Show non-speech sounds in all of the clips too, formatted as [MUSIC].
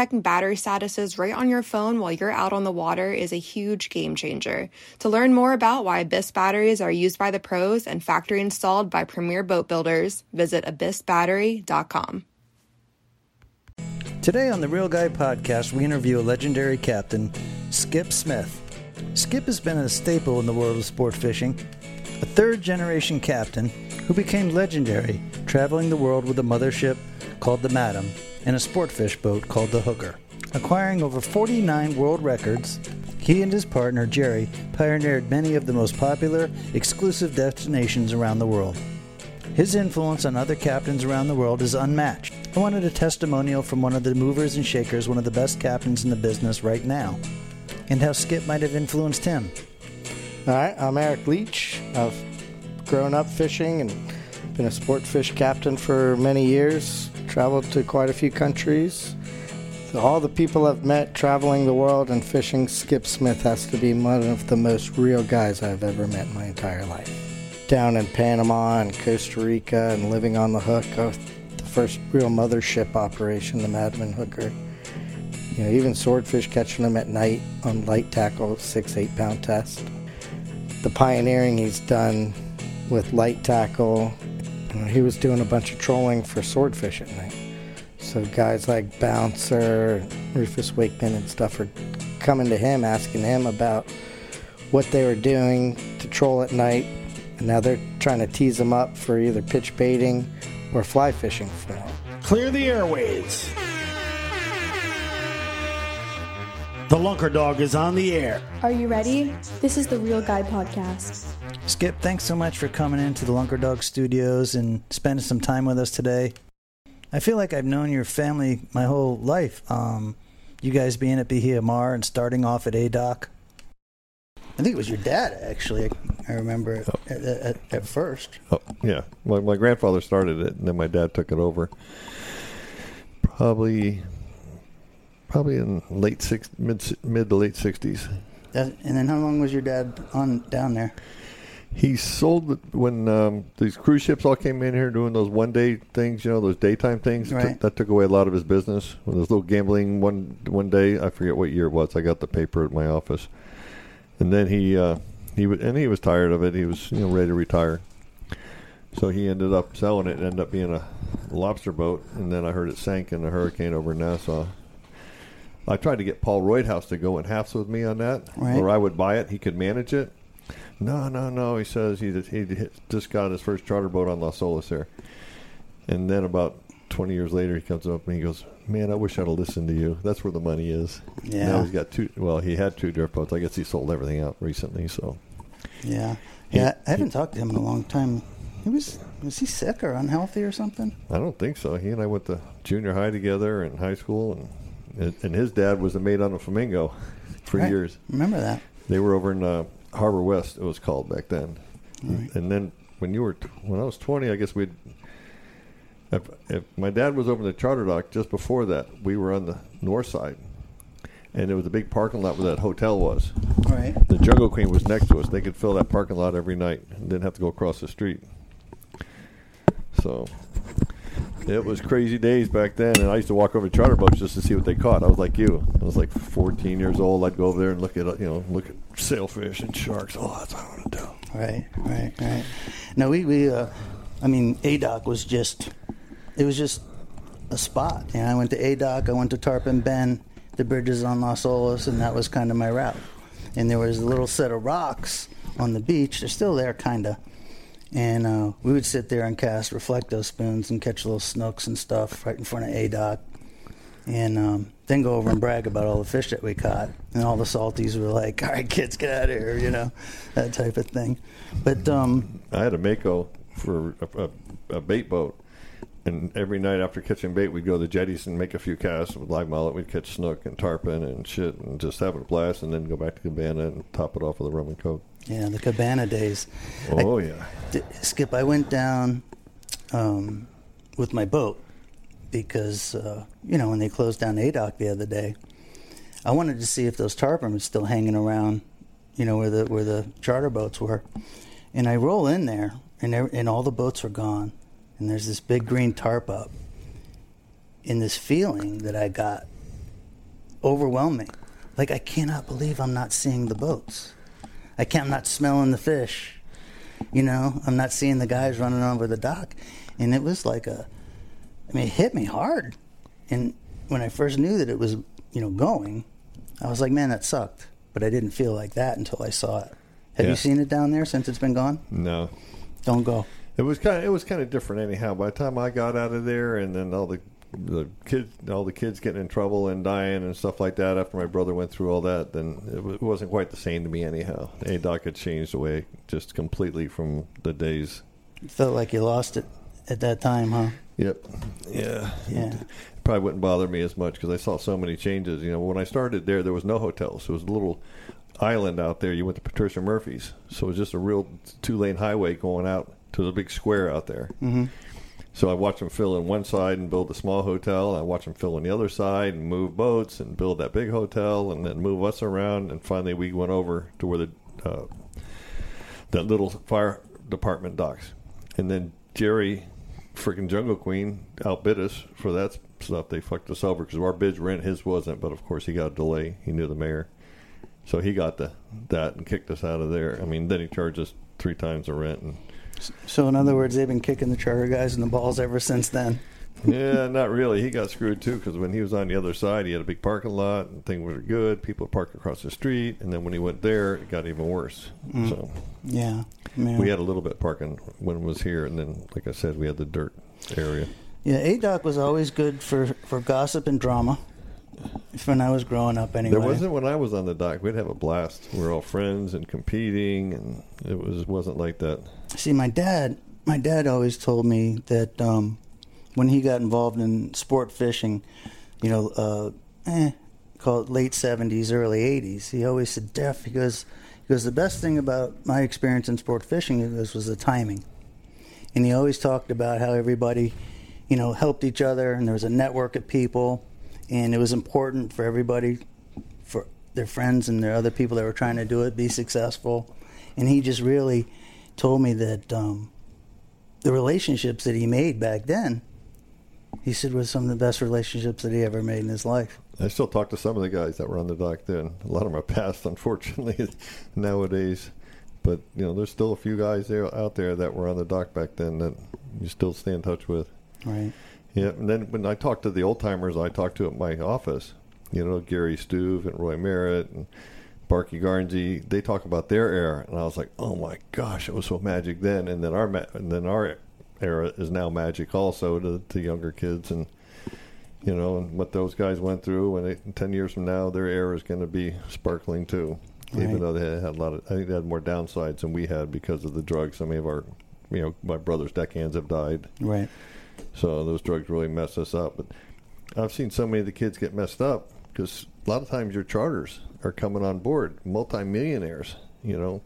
checking battery statuses right on your phone while you're out on the water is a huge game changer. To learn more about why Abyss batteries are used by the pros and factory installed by premier boat builders, visit abyssbattery.com. Today on the Reel Guy podcast, we interview a legendary captain, Skip Smith. Skip has been a staple in the world of sport fishing, a third generation captain who became legendary traveling the world with a mothership called the Madam and a sport fish boat called the Hooker. Acquiring over 49 world records, he and his partner Jerry pioneered many of the most popular, exclusive destinations around the world. His influence on other captains around the world is unmatched. I wanted a testimonial from one of the movers and shakers, one of the best captains in the business right now, and how Skip might have influenced him. All right, I'm Eric Leach. I've grown up fishing and been a sport fish captain for many years traveled to quite a few countries. All the people I've met traveling the world and fishing, Skip Smith has to be one of the most real guys I've ever met in my entire life. Down in Panama and Costa Rica and living on the hook, the first real mothership operation, the Madam Hooker. You know, even swordfish catching them at night on light tackle, six, eight pound test. The pioneering he's done with light tackle, Uh, he was doing a bunch of trolling for swordfish at night. So guys like Bouncer, Rufus Wakeman, and stuff are coming to him, asking him about what they were doing to troll at night. And now they're trying to tease him up for either pitch baiting or fly fishing for him. Clear the airways. The Lunker Dog is on the air. Are you ready? This is the Reel Guy Podcast. Skip, thanks so much for coming into the Lunker Dog Studios and spending some time with us today. I feel like I've known your family my whole life. Um, you guys being at Bahia Mar and starting off at A Dock. I think it was your dad, actually. I remember oh. at, at, at, first. Oh, yeah. My, my grandfather started it, and then my dad took it over. Probably, probably in late six, mid mid to late sixties. And then, how long was your dad on down there? He sold when um, these cruise ships all came in here doing those one day things, you know, those daytime things. Right. T- that took away a lot of his business. When there's little gambling one one day, I forget what year it was. I got the paper at my office, and then he uh, he was and he was tired of it. He was you know ready to retire. So he ended up selling it. it ended up being a lobster boat, and then I heard it sank in a hurricane over Nassau. I tried to get Paul Roydhouse to go in halves with me on that, right. or I would buy it. He could manage it no, no, no. He says he he just got his first charter boat on Las Olas there, and then about twenty years later, he comes up and he goes, "Man, I wish I'd have listened to you. That's where the money is." Yeah. Now he's got two. Well, he had two drift boats. I guess he sold everything out recently. So. Yeah. Yeah. I haven't he, talked to him in a long time. He was was he sick or unhealthy or something? I don't think so. He and I went to junior high together and high school, and and his dad was a mate on a flamingo [LAUGHS] for right. years. Remember that? They were over in. Uh, Harbor West, it was called back then. Right. And then when you were t- when I was twenty, I guess we'd. If, if my dad was over the charter dock just before that, we were on the north side, and there was a big parking lot where that hotel was. Right. The Jungle Queen was next to us. They could fill that parking lot every night and didn't have to go across the street. So it was crazy days back then, and I used to walk over to charter boats just to see what they caught. I was like you. I was like 14 years old. I'd go over there and look at you know look at sailfish and sharks. Oh, that's what I want to do. Right, right, right. No, we we uh, I mean, A Dock was just it was just a spot. And I went to A Dock. I went to Tarpon Bend, the bridges on Las Olas, and that was kind of my route. And there was a little set of rocks on the beach. They're still there, kind of and uh, we would sit there and cast reflecto spoons and catch little snooks and stuff right in front of A Dock. And um, then go over and brag about all the fish that we caught. And all the salties were like, all right, kids, get out of here, you know, that type of thing. But um, I had a Mako for a, a, a bait boat. And every night after catching bait, we'd go to the jetties and make a few casts with live mullet. We'd catch snook and tarpon and shit, and just have a blast, and then go back to cabana and top it off with a rum and coke. Yeah, the cabana days. Oh yeah, D- Skip, I went down um, with my boat because uh, you know when they closed down A Dock the other day, I wanted to see if those tarpon were still hanging around, you know where the where the charter boats were, and I roll in there and and all the boats are gone, and there's this big green tarp up, and this feeling that I got overwhelming, like I cannot believe I'm not seeing the boats, I can't, I'm not smelling the fish. You know, I'm not seeing the guys running over the dock. And it was like a, I mean, it hit me hard. And when I first knew that it was, you know, going, I was like, man, that sucked. But I didn't feel like that until I saw it. Have Yeah. you seen it down there since it's been gone? no. Don't go. It was kind of it was kind of different anyhow. By the time I got out of there, and then all the the kids all the kids getting in trouble and dying and stuff like that after my brother went through all that, then it, w- it wasn't quite the same to me anyhow. A Dock had changed away just completely from the days. It felt like you lost it at that time, huh? Yep. Yeah. Yeah. It probably wouldn't bother me as much because I saw so many changes. You know, when I started there, there was no hotels. It was a little island out there. You went to Patricia Murphy's, so it was just a real two lane highway going out to the big square out there. Mm-hmm. So I watched them fill in one side and build a small hotel. I watched them fill in the other side and move boats and build that big hotel and then move us around. And finally, we went over to where the uh, that little fire department docks. And then Jerry, freaking Jungle Queen, outbid us for that stuff. They fucked us over because our bids were in, his wasn't. But of course, he got a delay. He knew the mayor, so he got the that and kicked us out of there. I mean, then he charged us three times the rent and. So, in other words, they've been kicking the charter guys in the balls ever since then. yeah, not [LAUGHS] really. He got screwed too because when he was on the other side, he had a big parking lot and things were good. People parked across the street, and then when he went there, it got even worse. Mm. So Yeah. yeah. we had a little bit parking when it was here, and then, like I said, we had the dirt area. Yeah, A Dock was always good for, for gossip and drama. When I was growing up, anyway. There wasn't when I was on the dock. We'd have a blast. We were all friends and competing, and it was wasn't like that. See, my dad, my dad always told me that um, when he got involved in sport fishing, you know, uh, eh, late seventies, early eighties, he always said, "Def," he goes, he goes, the best thing about my experience in sport fishing goes, was the timing, and he always talked about how everybody, you know, helped each other, and there was a network of people, and it was important for everybody, for their friends and their other people that were trying to do it, be successful, and he just really told me that um, the relationships that he made back then, he said was some of the best relationships that he ever made in his life. I still talk to some of the guys that were on the dock then. A lot of them are passed, [LAUGHS] unfortunately, [LAUGHS] nowadays. But you know, there's still a few guys there out there that were on the dock back then that you still stay in touch with. Right. Yeah, and then when I talk to the old timers, I talk to at my office. You know, Gary Stuve and Roy Merritt and Barky Garnsey. They talk about their era, and I was like, oh my gosh, it was so magic then. And then our ma- and then our era is now magic also to, to younger kids and you know and what those guys went through. And eight, ten years from now, their era is going to be sparkling too. Right. Even though they had a lot of, I think they had more downsides than we had because of the drugs. Some of our, you know, my brother's deckhands have died. Right. So those drugs really mess us up. But I've seen so many of the kids get messed up because a lot of times your charters are coming on board, multimillionaires, you know,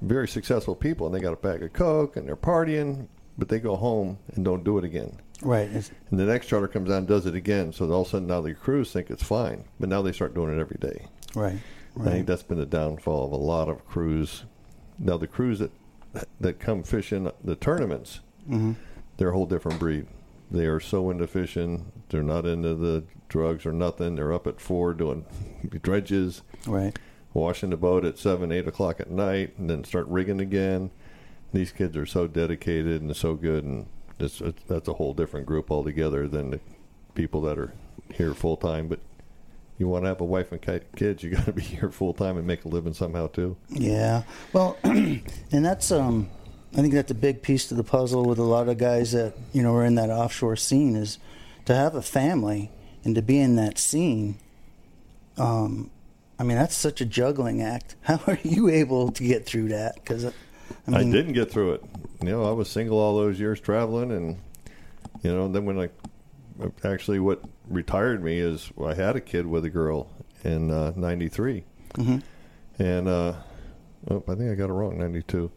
very successful people, and they got a bag of coke and they're partying, but they go home and don't do it again. Right. And the next charter comes out and does it again. So all of a sudden now the crews think it's fine, but now they start doing it every day. right. I think that's been the downfall of a lot of crews. Now the crews that that come fishing the tournaments, hmm they're a whole different breed. They are so into fishing. They're not into the drugs or nothing. They're up at four doing [LAUGHS] dredges, Right. washing the boat at seven, eight o'clock at night, and then start rigging again. These kids are so dedicated and so good, and it's, it's, that's a whole different group altogether than the people that are here full time. But you want to have a wife and kids, you [LAUGHS] got to be here full time and make a living somehow too. Yeah. Well, [CLEARS THROAT] and that's um, I think that's a big piece to the puzzle with a lot of guys that you know are in that offshore scene is to have a family and to be in that scene. Um, I mean that's such a juggling act. [LAUGHS] How are you able to get through that? Because I I didn't get through it. You know, I was single all those years traveling, and You know, then when I actually what retired me is I had a kid with a girl in uh, '93, Mm-hmm. and uh, oh, I think I got it wrong, '92.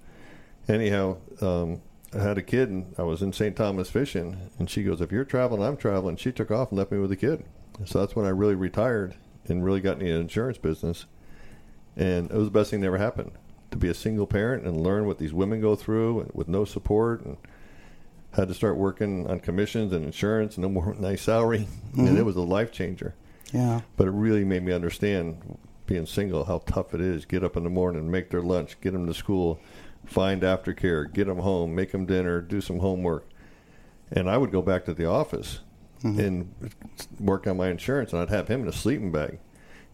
Anyhow, um, I had a kid, and I was in St. Thomas fishing, and she goes, "If you're traveling, I'm traveling." She took off and left me with a kid. So that's when I really retired and really got into the insurance business, and it was the best thing that ever happened to be a single parent and learn what these women go through and with no support and had to start working on commissions and insurance and no more [LAUGHS] nice salary and mm-hmm. it was a life changer Yeah. but it really made me understand being single how tough it is get up in the morning make their lunch get them to school find aftercare get them home make them dinner do some homework. And i would go back to the office and work on my insurance and i'd have him in a sleeping bag.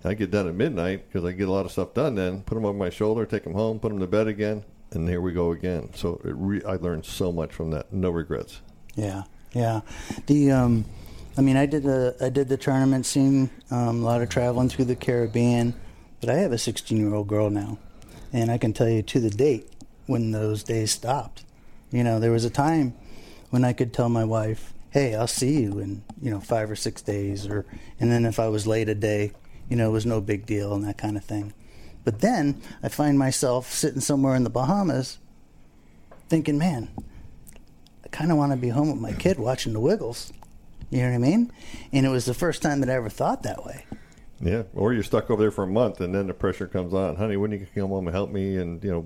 And i'd get done at midnight because i get a lot of stuff done then put him on my shoulder take him home put him to bed again and here we go again. So it re- i learned so much from that. No regrets. Yeah, yeah. The um, I mean, I did the I did the tournament scene. Um, a lot of traveling through the Caribbean, but I have a 16 year old girl now, and I can tell you to the date when those days stopped. You know, there was a time when I could tell my wife, "Hey, I'll see you in you know five or six days," or and then if I was late a day, you know, it was no big deal and that kind of thing. But then I find myself sitting somewhere in the Bahamas, thinking, "Man, I kind of want to be home with my kid watching the Wiggles. You know what I mean? And it was the first time that I ever thought that way. Yeah, or you're stuck over there for a month, and then the pressure comes on. Honey, when you come home and help me, and you know,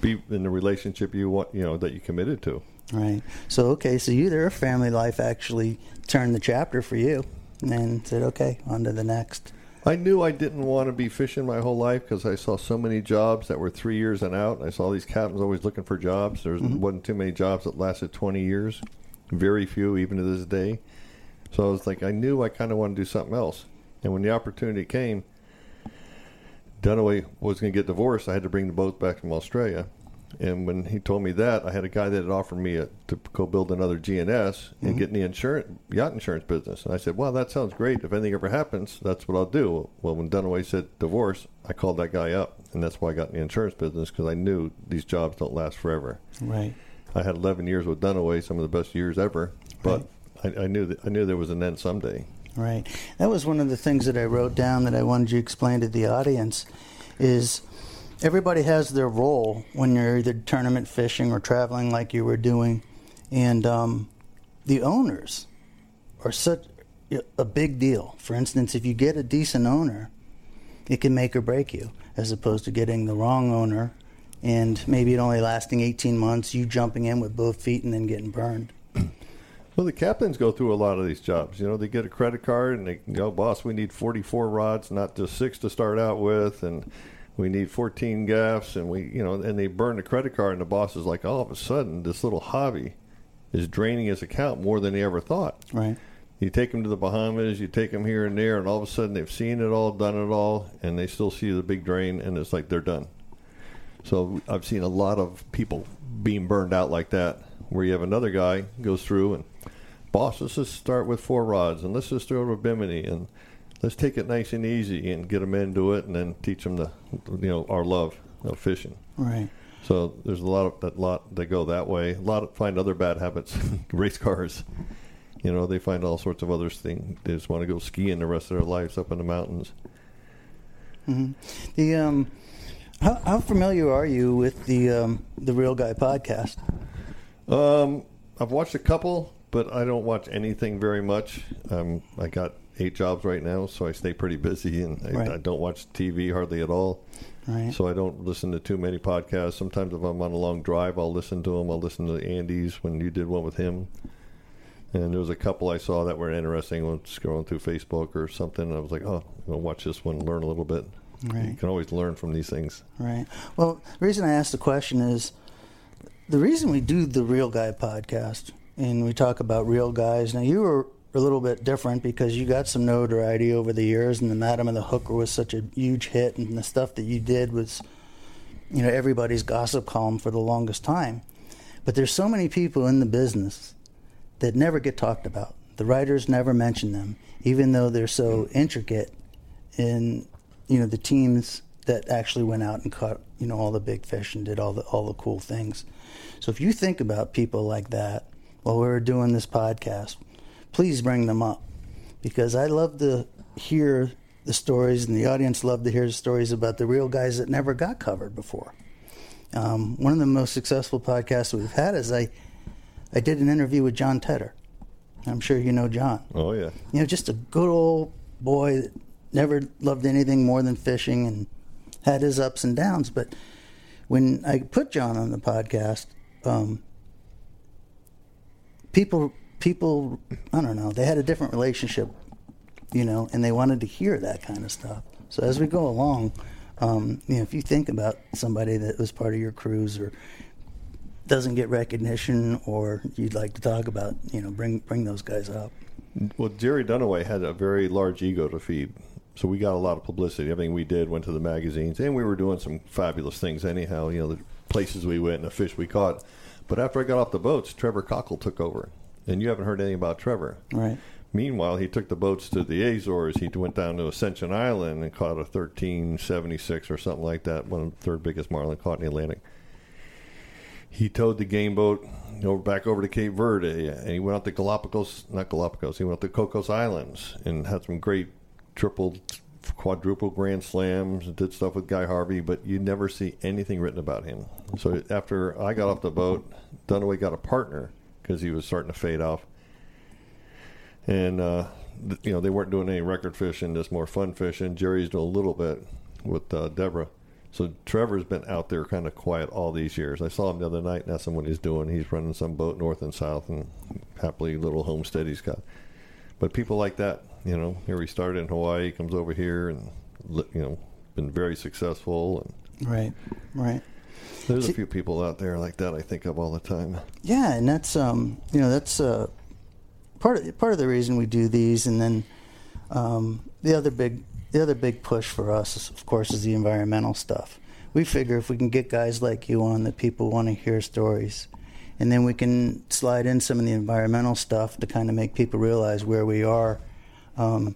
be, in the relationship you want, you know, that you committed to. Right. So, okay, so you there, family life actually turned the chapter for you and said, okay, on to the next. I knew I didn't want to be fishing my whole life because I saw so many jobs that were three years and out. I saw these captains always looking for jobs. There mm-hmm. wasn't too many jobs that lasted 20 years, very few even to this day. So I was like, I knew I kind of wanted to do something else. And when the opportunity came, Dunaway was going to get divorced. I had to bring the boat back from Australia. And when he told me that, I had a guy that had offered me a, to go build another GNS and mm-hmm. get in the insurance yacht insurance business. And I said, "Well, that sounds great. If anything ever happens, that's what I'll do." Well, when Dunaway said divorce, I called that guy up, and that's why I got in the insurance business because I knew these jobs don't last forever. Right. I had 11 years with Dunaway, some of the best years ever, but I, I knew that I knew there was an end someday. Right. That was one of the things that I wrote down that I wanted you to explain to the audience is everybody has their role when you're either tournament fishing or traveling like you were doing. And um, the owners are such a big deal. For instance, if you get a decent owner, it can make or break you, as opposed to getting the wrong owner and maybe it only lasting 18 months, you jumping in with both feet and then getting burned. Well, the captains go through a lot of these jobs. You know, they get a credit card and they go, boss, we need 44 rods, not just six to start out with, and we need 14 gaffs, and we, you know, and they burn the credit card, and the boss is like, all of a sudden, this little hobby is draining his account more than he ever thought. Right. You take them to the Bahamas, you take them here and there, and all of a sudden they've seen it all, done it all, and they still see the big drain, and it's like they're done. So I've seen a lot of people being burned out like that, where you have another guy goes through and, boss, let's just start with four rods, and let's just throw to Bimini, and let's take it nice and easy, and get them into it, and then teach them the, you know, our love of fishing. Right. So there's a lot of that lot that go that way. A lot of find other bad habits. [LAUGHS] Race cars, you know, they find all sorts of other things. They just want to go skiing the rest of their lives up in the mountains. The um, how, how familiar are you with the um, the Reel Guy podcast? Um, I've watched a couple, but I don't watch anything very much. Um, I got eight jobs right now, so I stay pretty busy, and I, Right. I don't watch TV hardly at all. Right. So I don't listen to too many podcasts. Sometimes if I'm on a long drive, I'll listen to them. I'll listen to Andy's when you did one with him. And there was a couple I saw that were interesting. When scrolling through Facebook or something, and I was like, "Oh, I'm gonna watch this one, learn a little bit." Right. You can always learn from these things. Right. Well, the reason I asked the question is the reason we do the Reel Guy podcast and we talk about real guys. Now, you were a little bit different because you got some notoriety over the years, and the Madam and the Hooker was such a huge hit, and the stuff that you did was, you know, everybody's gossip column for the longest time. But there's so many people in the business that never get talked about. The writers never mention them, even though they're so intricate in you know the teams that actually went out and caught you know all the big fish and did all the all the cool things. So if you think about people like that, while we were doing this podcast, please bring them up because I love to hear the stories, and the audience love to hear the stories about the real guys that never got covered before. Um, one of the most successful podcasts we've had is I, I did an interview with John Tedder. I'm sure you know John. Oh yeah. You know, just a good old boy that never loved anything more than fishing and had his ups and downs. But when I put John on the podcast, um, people people I don't know they had a different relationship, you know, and they wanted to hear that kind of stuff. So as we go along, um, you know, if you think about somebody that was part of your cruise or doesn't get recognition, or you'd like to talk about, you know, bring bring those guys up. Well, Jerry Dunaway had a very large ego to feed, so we got a lot of publicity. Everything we did went to the magazines, and we were doing some fabulous things anyhow. You know, the places we went and the fish we caught. But after I got off the boats, Trevor Cockle took over, and you haven't heard anything about Trevor. Right. Meanwhile, he took the boats to the Azores. He went down to Ascension Island and caught a 1376 or something like that, one of the third biggest marlin caught in the Atlantic. He towed the game boat over back over to Cape Verde, and he went out to Galapagos, not Galapagos. He went out to the Cocos Islands and had some great triple, quadruple grand slams. Did stuff with Guy Harvey, but you never see anything written about him. So after I got off the boat, Dunaway got a partner because he was starting to fade off and uh, th- you know they weren't doing any record fishing, just more fun fishing. Jerry's doing a little bit with uh, Deborah. So Trevor's been out there kind of quiet all these years. I saw him the other night, and that's what he's doing. He's running some boat north and south, and happily little homestead he's got. But people like that, you know, here we started in Hawaii, comes over here, and you know, been very successful. And Right. Right. there's a few people out there like that I think of all the time. Yeah, and that's um, you know that's uh, part of part of the reason we do these, and then um, the other big the other big push for us, is, of course, is the environmental stuff. We figure if we can get guys like you on, that people want to hear stories, and then we can slide in some of the environmental stuff to kind of make people realize where we are um,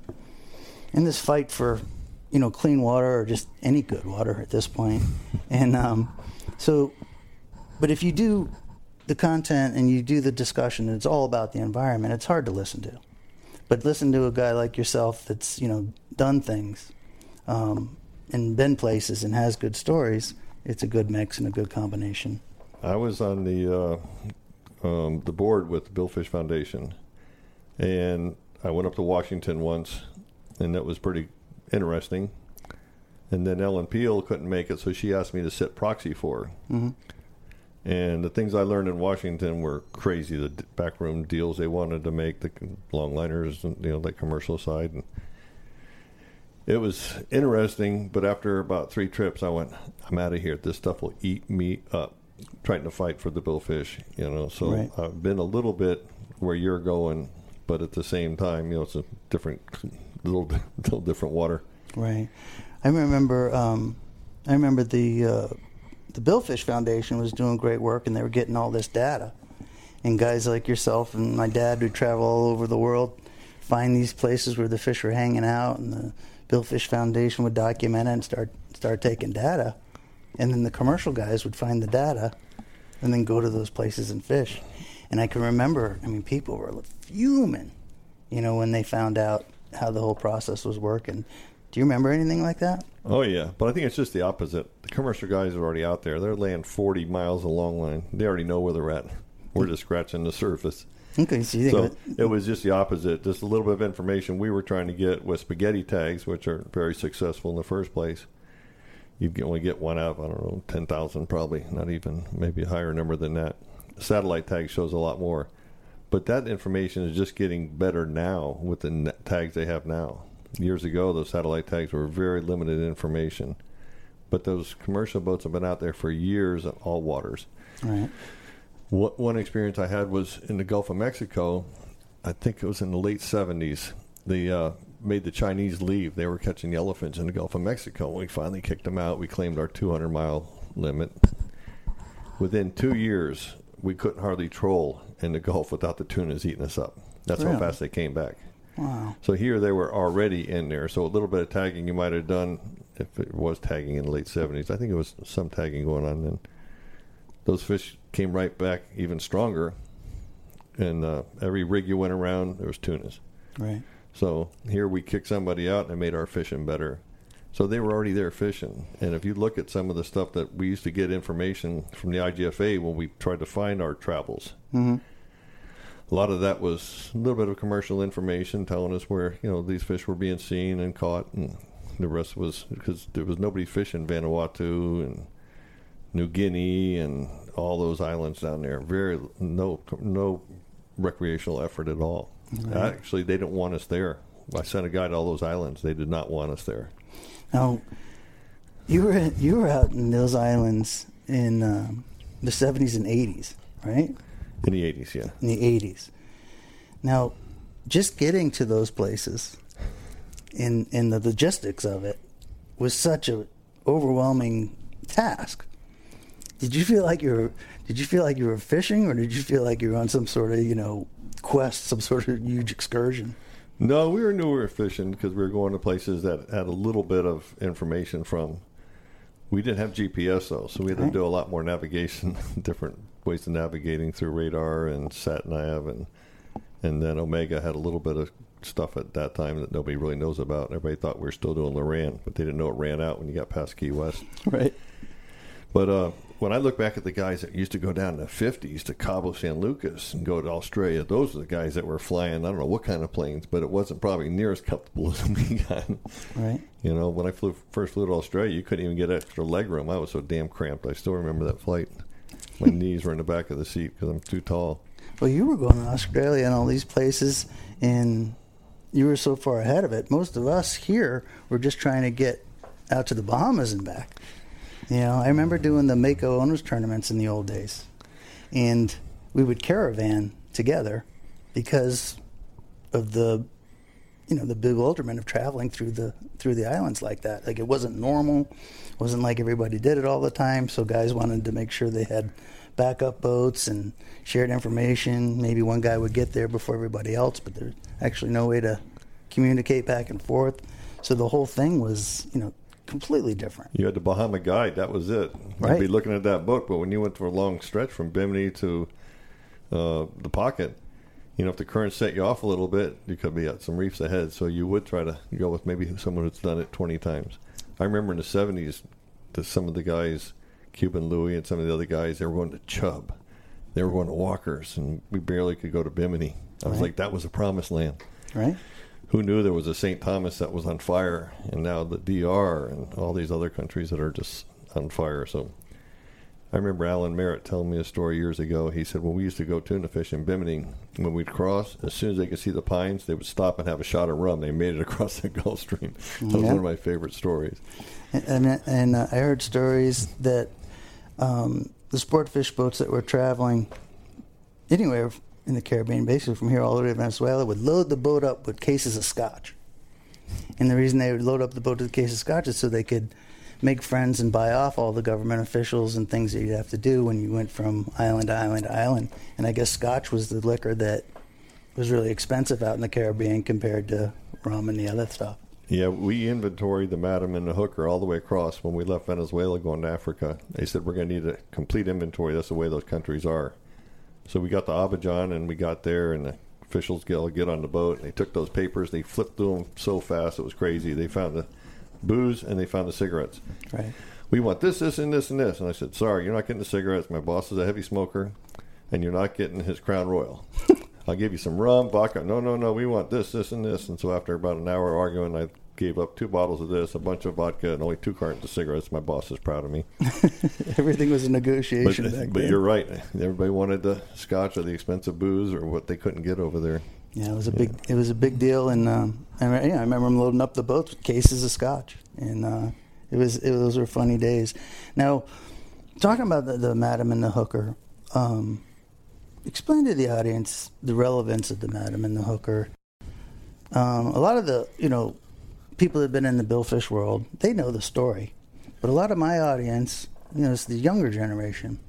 in this fight for you know clean water or just any good water at this point, [LAUGHS] and um, so but if you do the content and you do the discussion and it's all about the environment, it's hard to listen to. But listen to a guy like yourself that's, you know, done things um, and been places and has good stories, it's a good mix and a good combination. I was on the uh, um, the board with the Billfish Foundation, and I went up to Washington once, and that was pretty interesting. And then Ellen Peel couldn't make it, so she asked me to sit proxy for her. Mhm. And the things I learned in Washington were crazy. The backroom deals they wanted to make, the longliners, and you know, the commercial side, and it was interesting. But after about three trips, I went, "I'm out of here. This stuff will eat me up." Trying to fight for the billfish, you know. So Right. I've been a little bit where you're going, but at the same time, you know, it's a different, little, [LAUGHS] little different water. Right. I remember. Um, I remember the uh, the Billfish Foundation was doing great work, and they were getting all this data. And guys like yourself and my dad would travel all over the world, find these places where the fish were hanging out, and the Billfish Foundation would document it and start start taking data. And then the commercial guys would find the data, and then go to those places and fish. And I can remember. I mean, people were fuming, you know, when they found out how the whole process was working. Do you remember anything like that? Oh yeah, but I think it's just the opposite. The commercial guys are already out there. They're laying forty miles a long line. They already know where they're at. We're just scratching the surface. Okay, so So it, it was just the opposite. Just a little bit of information we were trying to get with spaghetti tags, which are very successful in the first place. You only get one out of I don't know ten thousand, probably not even maybe a higher number than that. Satellite tag shows a lot more, but that information is just getting better now with the tags they have now. Years ago, those satellite tags were very limited information, but those commercial boats have been out there for years in all waters. right? What, one experience I had was in the Gulf of Mexico. I think it was in the late seventies. They uh, made the Chinese leave. They were catching the elephants in the Gulf of Mexico. We finally kicked them out. We claimed our 200 mile limit. Within two years, we couldn't hardly troll in the Gulf without the tunas eating us up. That's how fast they came back. Wow. So here they were already in there. So a little bit of tagging you might have done if it was tagging in the late 70s. I think it was some tagging going on then. Those fish came right back even stronger. and uh, every rig you went around, there was tunas. Right. So here we kicked somebody out and it made our fishing better. So they were already there fishing. And if you look at some of the stuff that we used to get information from the IGFA when we tried to find our travels, Mm-hmm. a lot of that was a little bit of commercial information telling us where you know these fish were being seen and caught, and the rest was because there was nobody fishing Vanuatu and New Guinea and all those islands down there. Very no no recreational effort at all. Actually, they didn't want us there. I sent a guy to all those islands. They did not want us there. Now, you were you were out in those islands in um, the seventies and eighties, right? In the eighties, yeah. In the eighties. Now, just getting to those places, in in the logistics of it, was such a overwhelming task. Did you feel like you were? Did you feel like you were fishing, or did you feel like you were on some sort of you know quest, some sort of huge excursion? No, we were knew we were fishing because we were going to places that had a little bit of information from. We didn't have GPS though, so we had to do a lot more navigation, [LAUGHS] different ways of navigating through radar and sat nav, and and then Omega had a little bit of stuff at that time that nobody really knows about. Everybody thought we were still doing Loran, but they didn't know it ran out when you got past Key West. Right. But uh, when I look back at the guys that used to go down in the 50s to Cabo San Lucas and go to Australia, those are the guys that were flying, I don't know what kind of planes, but it wasn't probably near as comfortable [LAUGHS] as we got. Right. You know, when I flew first flew to Australia, you couldn't even get extra leg room. I was so damn cramped. I still remember that flight. My [LAUGHS] knees were in the back of the seat because I'm too tall. Well, you were going to Australia and all these places, and you were so far ahead of it. Most of us here were just trying to get out to the Bahamas and back. You know, I remember doing the Mako owners tournaments in the old days, and we would caravan together because of the, you know, the bewilderment of traveling through the through the islands like that. Like it wasn't normal, wasn't like everybody did it all the time. So guys wanted to make sure they had backup boats and shared information. Maybe one guy would get there before everybody else, but there's actually no way to communicate back and forth. So the whole thing was, you know, completely different. You had the Bahama Guide. That was it. Right. You'd be looking at that book, but when you went for a long stretch from Bimini to uh, the pocket, you know, if the current set you off a little bit, you could be at some reefs ahead. So you would try to go with maybe someone who's done it 20 times. I remember in the 70s, that some of the guys, Cuban Louie and some of the other guys, they were going to Chubb. They were going to Walkers, and we barely could go to Bimini. I was Right. like, that was a promised land Right? Who knew there was a St. Thomas that was on fire, and now the DR and all these other countries that are just on fire. So I remember Alan Merritt telling me a story years ago. He said when we used to go tuna fish in Bimini, when we'd cross, as soon as they could see the pines, they would stop and have a shot of rum. They made it [LAUGHS] across the Gulf Stream. That was one of my favorite stories. And and, and uh, I heard stories that um, the sport fish boats that were traveling anywhere in the Caribbean, basically from here all the way to Venezuela, would load the boat up with cases of scotch. And the reason they would load up the boat with cases of scotch is so they could make friends and buy off all the government officials and things that you'd have to do when you went from island to island to island. And I guess scotch was the liquor that was really expensive out in the Caribbean compared to rum and the other stuff. Yeah, we inventoried the Madam and the Hooker all the way across when we left Venezuela going to Africa. They said we're going to need a complete inventory. That's the way those countries are. So we got to Abidjan and we got there, and the officials get, get on the boat. And they took those papers, they flipped through them so fast it was crazy. They found the booze and they found the cigarettes. Right. We want this, this, and this, and this. And I said, sorry, you're not getting the cigarettes. My boss is a heavy smoker, and you're not getting his Crown Royal. [LAUGHS] I'll give you some rum, vodka. No, no, no. We want this, this, and this. And so after about an hour arguing, I gave up two bottles of this, a bunch of vodka, and only two cartons of cigarettes. My boss is proud of me. [LAUGHS] Everything was a But, negotiation back but then. you're right. Everybody wanted the scotch or the expensive booze or what they couldn't get over there. Yeah, it was a big it was a big deal, and um, I, re- yeah, I remember them loading up the boats with cases of scotch, and uh, it was it, those were funny days. Now, talking about the, the madam and the hooker, um, explain to the audience the relevance of the madam and the hooker. Um, a lot of the you know people that have been in the billfish world, they know the story, but a lot of my audience, you know, it's the younger generation,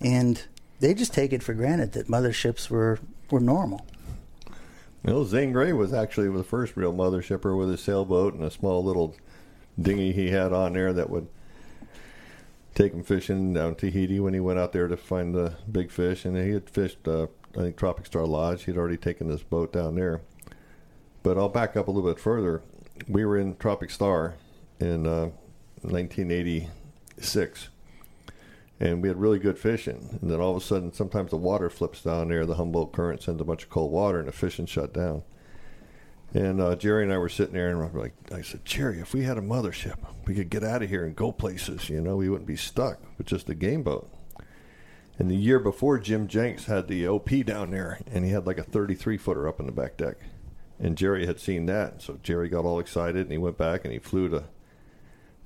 and they just take it for granted that motherships were were normal. Know, Zane Grey was actually the first real mothershipper with his sailboat and a small little dinghy he had on there that would take him fishing down Tahiti when he went out there to find the big fish. And he had fished uh, I think Tropic Star Lodge. He'd already taken this boat down there. But I'll back up a little bit further. We were in Tropic Star in uh, 1986, and we had really good fishing. And then all of a sudden, sometimes the water flips down there. The Humboldt Current sends a bunch of cold water, and the fishing shut down. And uh, Jerry and I were sitting there, and like, I said, Jerry, if we had a mothership, we could get out of here and go places. You know, we wouldn't be stuck with just a game boat. And the year before, Jim Jenks had the OP down there, and he had like a 33 footer up on the back deck. And Jerry had seen that, so Jerry got all excited, and he went back and he flew to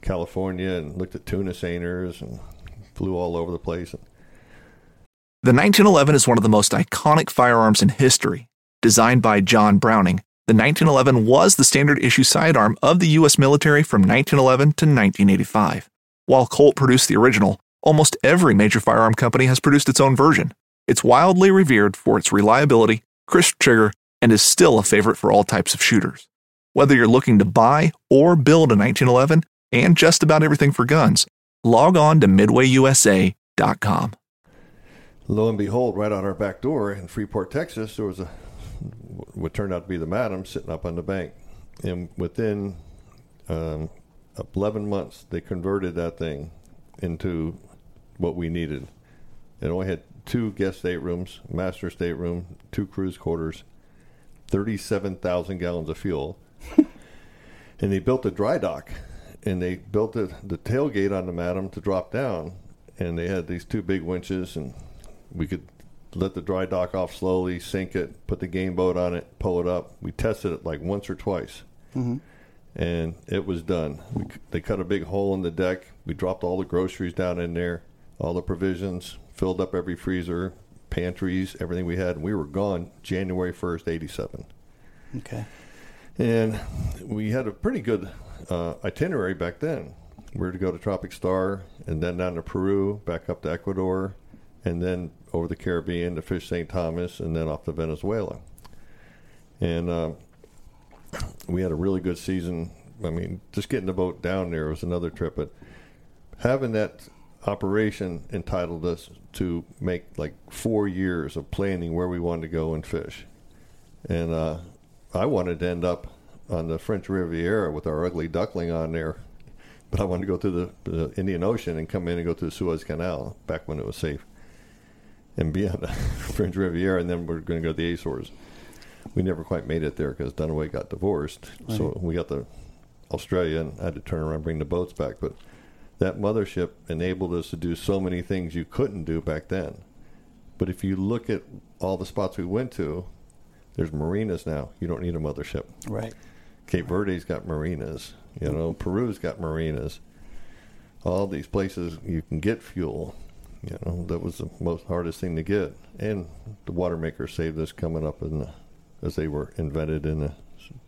California and looked at tuna seiners and flew all over the place. The 1911 is one of the most iconic firearms in history. Designed by John Browning, the 1911 was the standard issue sidearm of the U.S. military from 1911 to 1985. While Colt produced the original, almost every major firearm company has produced its own version. It's wildly revered for its reliability, crisp trigger, and is still a favorite for all types of shooters. Whether you're looking to buy or build a 1911 and just about everything for guns, log on to midwayusa.com. Lo and behold, right out our back door in Freeport, Texas, there was a what turned out to be the madam sitting up on the bank. And within um, 11 months, they converted that thing into what we needed. It only had two guest staterooms, master stateroom, two cruise quarters, 37,000 gallons of fuel. [LAUGHS] and they built a dry dock. And they built the, the tailgate on the Madam to drop down. And they had these two big winches, and we could let the dry dock off slowly, sink it, put the game boat on it, pull it up. We tested it like once or twice, Mm-hmm. and it was done. We, they cut a big hole in the deck. We dropped all the groceries down in there, all the provisions, filled up every freezer, pantries, everything we had, and we were gone January 1st, 87. Okay. And we had a pretty good uh, itinerary back then. We were to go to Tropic Star and then down to Peru, back up to Ecuador, and then over the Caribbean to fish St. Thomas, and then off to Venezuela. And uh, we had a really good season. I mean, just getting the boat down there was another trip, but having that operation entitled us to make like four years of planning where we wanted to go and fish. And uh, I wanted to end up on the French Riviera with our ugly duckling on there, but I wanted to go through the, the Indian Ocean and come in and go through the Suez Canal back when it was safe, and be on the [LAUGHS] French Riviera, and then we're going to go to the Azores. We never quite made it there because Dunaway got divorced, so we got to Australia and I had to turn around and bring the boats back. But that mothership enabled us to do so many things you couldn't do back then. But if you look at all the spots we went to, there's marinas now. You don't need a mothership. Right. Cape Verde's got marinas. You know, Peru's got marinas. All these places you can get fuel. You know, that was the most hardest thing to get. And the water makers saved us coming up in the, as they were invented in the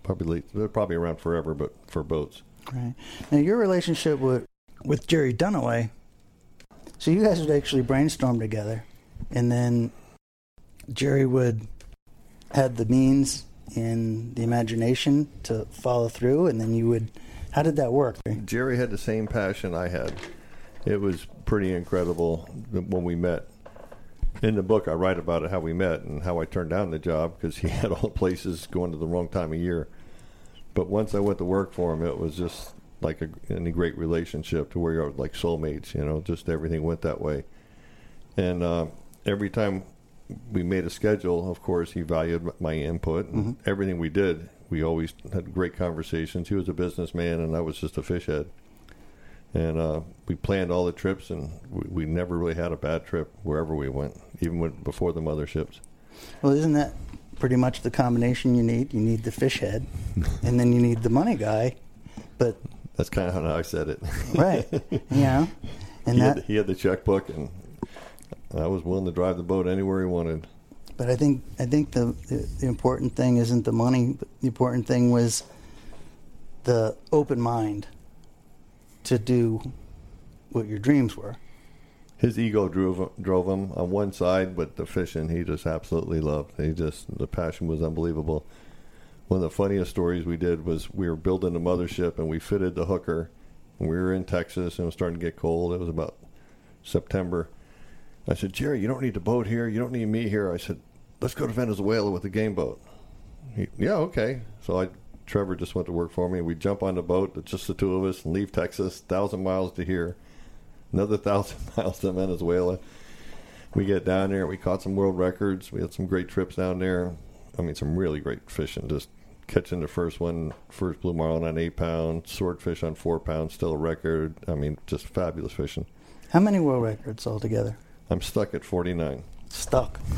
probably they're probably around forever, but for boats. Right. Now your relationship with with Jerry Dunaway. So you guys would actually brainstorm together, and then Jerry would had the means and the imagination to follow through, and then you would. How did that work? Jerry had the same passion I had. It was pretty incredible when we met. In the book, I write about it how we met and how I turned down the job because he [LAUGHS] had all the places going to the wrong time of year. But once I went to work for him, it was just like a, any great relationship to where you're like soulmates. You know, just everything went that way. And uh, every time we made a schedule, of course, he valued my input and everything we did. We always had great conversations. He was a businessman, and I was just a fish head. And uh, we planned all the trips, and we, we never really had a bad trip wherever we went, even when, before the motherships. Well, isn't that pretty much the combination you need? You need the fish head, [LAUGHS] and then you need the money guy. But That's kind of how I said it. right, Yeah. [LAUGHS] and he, that. had, he had the checkbook, and I was willing to drive the boat anywhere he wanted. But I think I think the, the the important thing isn't the money. But the important thing was the open mind to do what your dreams were. His ego drove drove him on one side, but the fishing he just absolutely loved. He just the passion was unbelievable. One of the funniest stories we did was we were building a mothership and we fitted the hooker. We were in Texas and it was starting to get cold. It was about September. I said, Jerry, you don't need the boat here. You don't need me here. I said, let's go to Venezuela with the game boat. He, yeah, okay. So I, Trevor just went to work for me. We jump on the boat, just the two of us, and leave Texas, thousand miles to here, another [LAUGHS] thousand miles to Venezuela. We get down there. We caught some world records. We had some great trips down there. I mean, some really great fishing. Just catching the first one, first blue marlin on eight pounds, swordfish on four pounds, still a record. I mean, just fabulous fishing. How many world records altogether? I'm stuck at 49. Stuck. [LAUGHS]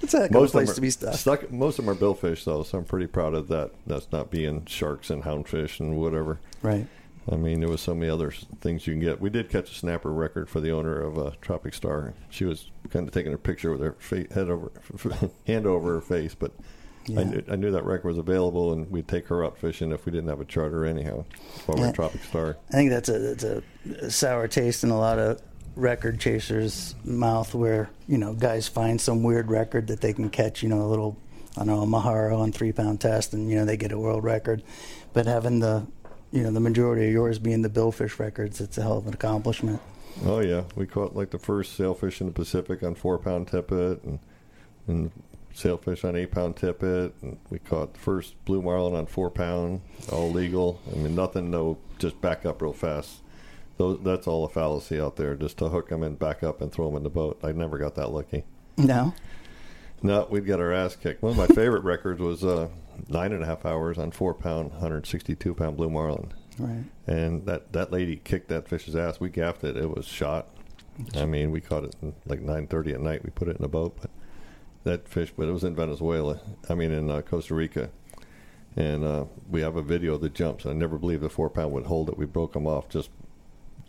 It's a Most place are to be stuck. stuck. Most of them are billfish, though, so I'm pretty proud of that. That's not being sharks and houndfish and whatever. Right. I mean, there was so many other things you can get. We did catch a snapper record for the owner of a Tropic Star. She was kind of taking a picture with her fa- head over, [LAUGHS] hand over her face, but I, knew, I knew that record was available, and we'd take her out fishing if we didn't have a charter anyhow. While we're Yeah. Tropic Star. I think that's a that's a sour taste in a lot of record chasers' mouth, where you know guys find some weird record that they can catch, you know, a little, I don't know, a Mahara on three pound test, and you know they get a world record. But having the, you know, the majority of yours being the billfish records, it's a hell of an accomplishment. Oh yeah, we caught like the first sailfish in the Pacific on four pound tippet, and and sailfish on eight pound tippet, and we caught the first blue marlin on four pound, all legal. I mean, nothing, no, just back up real fast. Those, that's all a fallacy out there, just to hook them and back up and throw them in the boat. I never got that lucky. No, No, we'd get our ass kicked. One of my [LAUGHS] favorite records was uh, nine and a half hours on four pound, 162 pound blue marlin right. and that that lady kicked that fish's ass. We gaffed it. It was shot. I mean, we caught it like nine thirty at night. We put it in a boat, but that fish. But it was in Venezuela. I mean, in uh, Costa Rica, and uh, we have a video of the jumps. I never believed the four pound would hold it. We broke them off just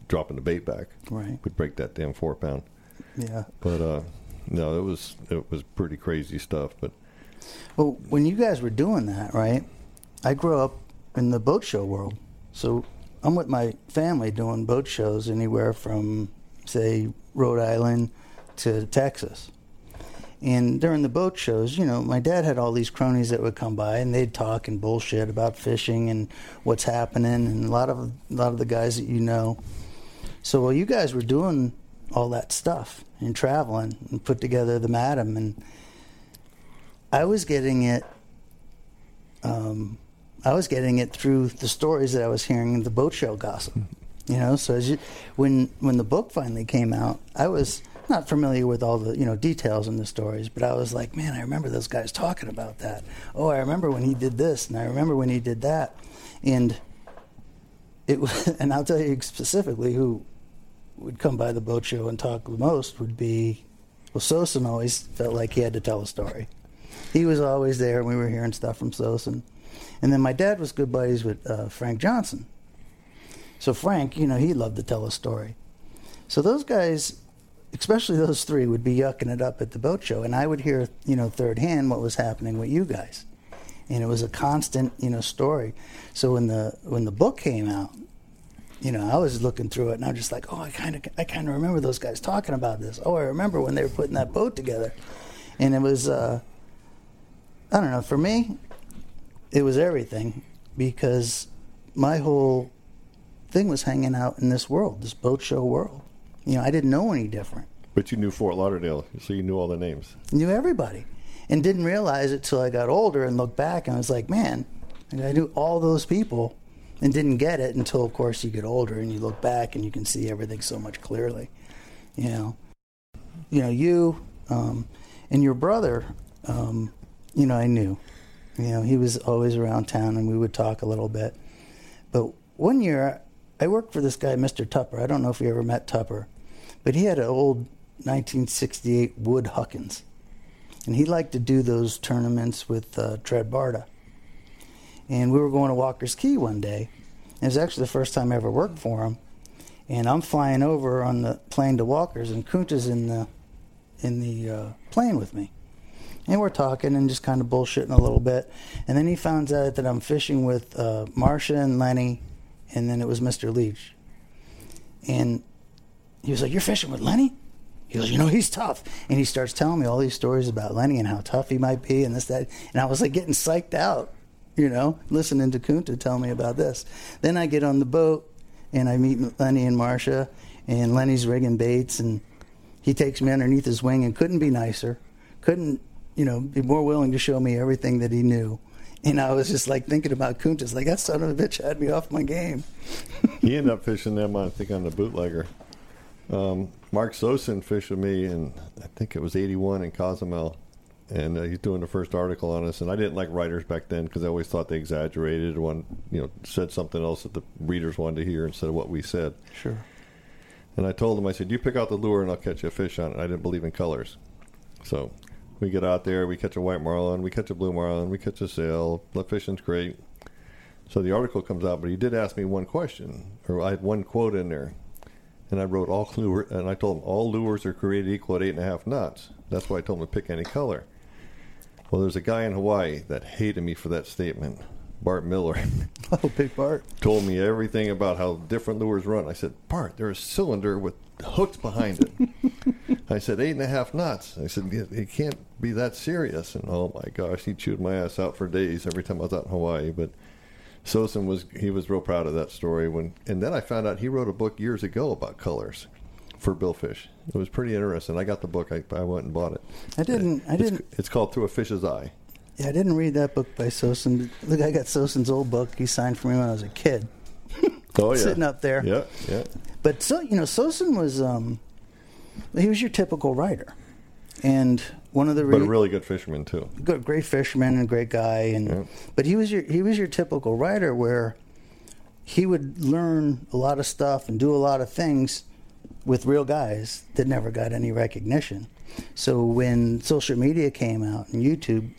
dropping the bait back. Right. We'd break that damn four pound. Yeah. But uh, no, it was it was pretty crazy stuff. But Well, when you guys were doing that, right? I grew up in the boat show world. So I'm with my family doing boat shows anywhere from, say, Rhode Island to Texas. And during the boat shows, you know, my dad had all these cronies that would come by and they'd talk and bullshit about fishing and what's happening and a lot of a lot of the guys that you know. So while you guys were doing all that stuff and traveling and put together the Madam and I was getting it. Um, I was getting it through the stories that I was hearing in the boat show gossip. You know, so as you, when when the book finally came out, I was not familiar with all the you know details in the stories, but I was like, man, I remember those guys talking about that. Oh, I remember when he did this, and I remember when he did that, and it was. [LAUGHS] And I'll tell you specifically who would come by the boat show and talk the most would be. Well, Sosin always felt like he had to tell a story he was always there and we were hearing stuff from Sosin. And then my dad was good buddies with uh, Frank Johnson. So Frank, you know, he loved to tell a story. So those guys, especially those three, would be yucking it up at the boat show, and I would hear, you know, third hand what was happening with you guys, and it was a constant, you know, story. So when the when the book came out, you know, I was looking through it, and I'm just like, oh, I kind of I kind of remember those guys talking about this. Oh, I remember when they were putting that boat together, and it was. Uh, I don't know. For me, it was everything because my whole thing was hanging out in this world, this boat show world. You know, I didn't know any different. but you knew Fort Lauderdale, so you knew all the names. Knew everybody, and didn't realize it till I got older and looked back and I was like, man, I knew all those people, and didn't get it until, of course, you get older and you look back and you can see everything so much clearly. You know, you know you um, and your brother. Um, you know, I knew. You know, he was always around town, and we would talk a little bit. But one year, I worked for this guy, Mr. Tupper. I don't know if you ever met Tupper, but he had an old 1968 Wood Huckins, and he liked to do those tournaments with uh, Tread. And we were going to Walker's Cay one day. It was actually the first time I ever worked for him. And I'm flying over on the plane to Walker's, and Kunta's in the in the uh, plane with me. And we're talking and just kind of bullshitting a little bit. And then he finds out that I'm fishing with uh, Marcia and Lenny, and then it was Mr. Leach. And he was like, You're fishing with Lenny? He goes, You know, he's tough. And he starts telling me all these stories about Lenny and how tough he might be and this, that. And I was like getting psyched out, you know, listening to Kunta tell me about this. Then I get on the boat and I meet Lenny and Marcia, and Lenny's rigging baits, and he takes me underneath his wing and couldn't be nicer. Couldn't you know, be more willing to show me everything that he knew. And I was just like thinking about Kuntis, like that son of a bitch had me off my game. he ended up fishing them, I think, on the bootlegger. Um, Mark Sosin fished with me, and I think it was 81 in Cozumel. And uh, he's doing the first article on us. And I didn't like writers back then because I always thought they exaggerated, one, you know, said something else that the readers wanted to hear instead of what we said. Sure. And I told him, I said, you pick out the lure and I'll catch you a fish on it. I didn't believe in colors. So we get out there, we catch a white marlin, we catch a blue marlin, we catch a sail. The fishing's great. So the article comes out, but he did ask me one question, or I had one quote in there, and I wrote all lure, and I told him all lures are created equal at eight and a half knots. That's why I told him to pick any color. Well, there's a guy in Hawaii that hated me for that statement. Bart Miller [LAUGHS] Oh, big Bart. told me everything about how different lures run. I said, Bart, there's a cylinder with hooks behind it. I said, eight and a half knots. I said, it, it can't be that serious. And oh my gosh, he chewed my ass out for days every time I was out in Hawaii. But Sosin was he was real proud of that story. When and then I found out he wrote a book years ago about colors for billfish. It was pretty interesting. I got the book. I, I went and bought it. I didn't. I It's, didn't. it's called Through a Fish's Eye. Yeah, I didn't read that book by Sosin. Look, I got Sosin's old book. He signed for me when I was a kid. [LAUGHS] Oh yeah, Sitting up there. Yeah, yeah. But so you know, Sosin was um, he was your typical writer, and one of the But a really good fisherman too. good, great fisherman and great guy, and Yeah. but he was your he was your typical writer where he would learn a lot of stuff and do a lot of things with real guys that never got any recognition. So when social media came out and YouTube,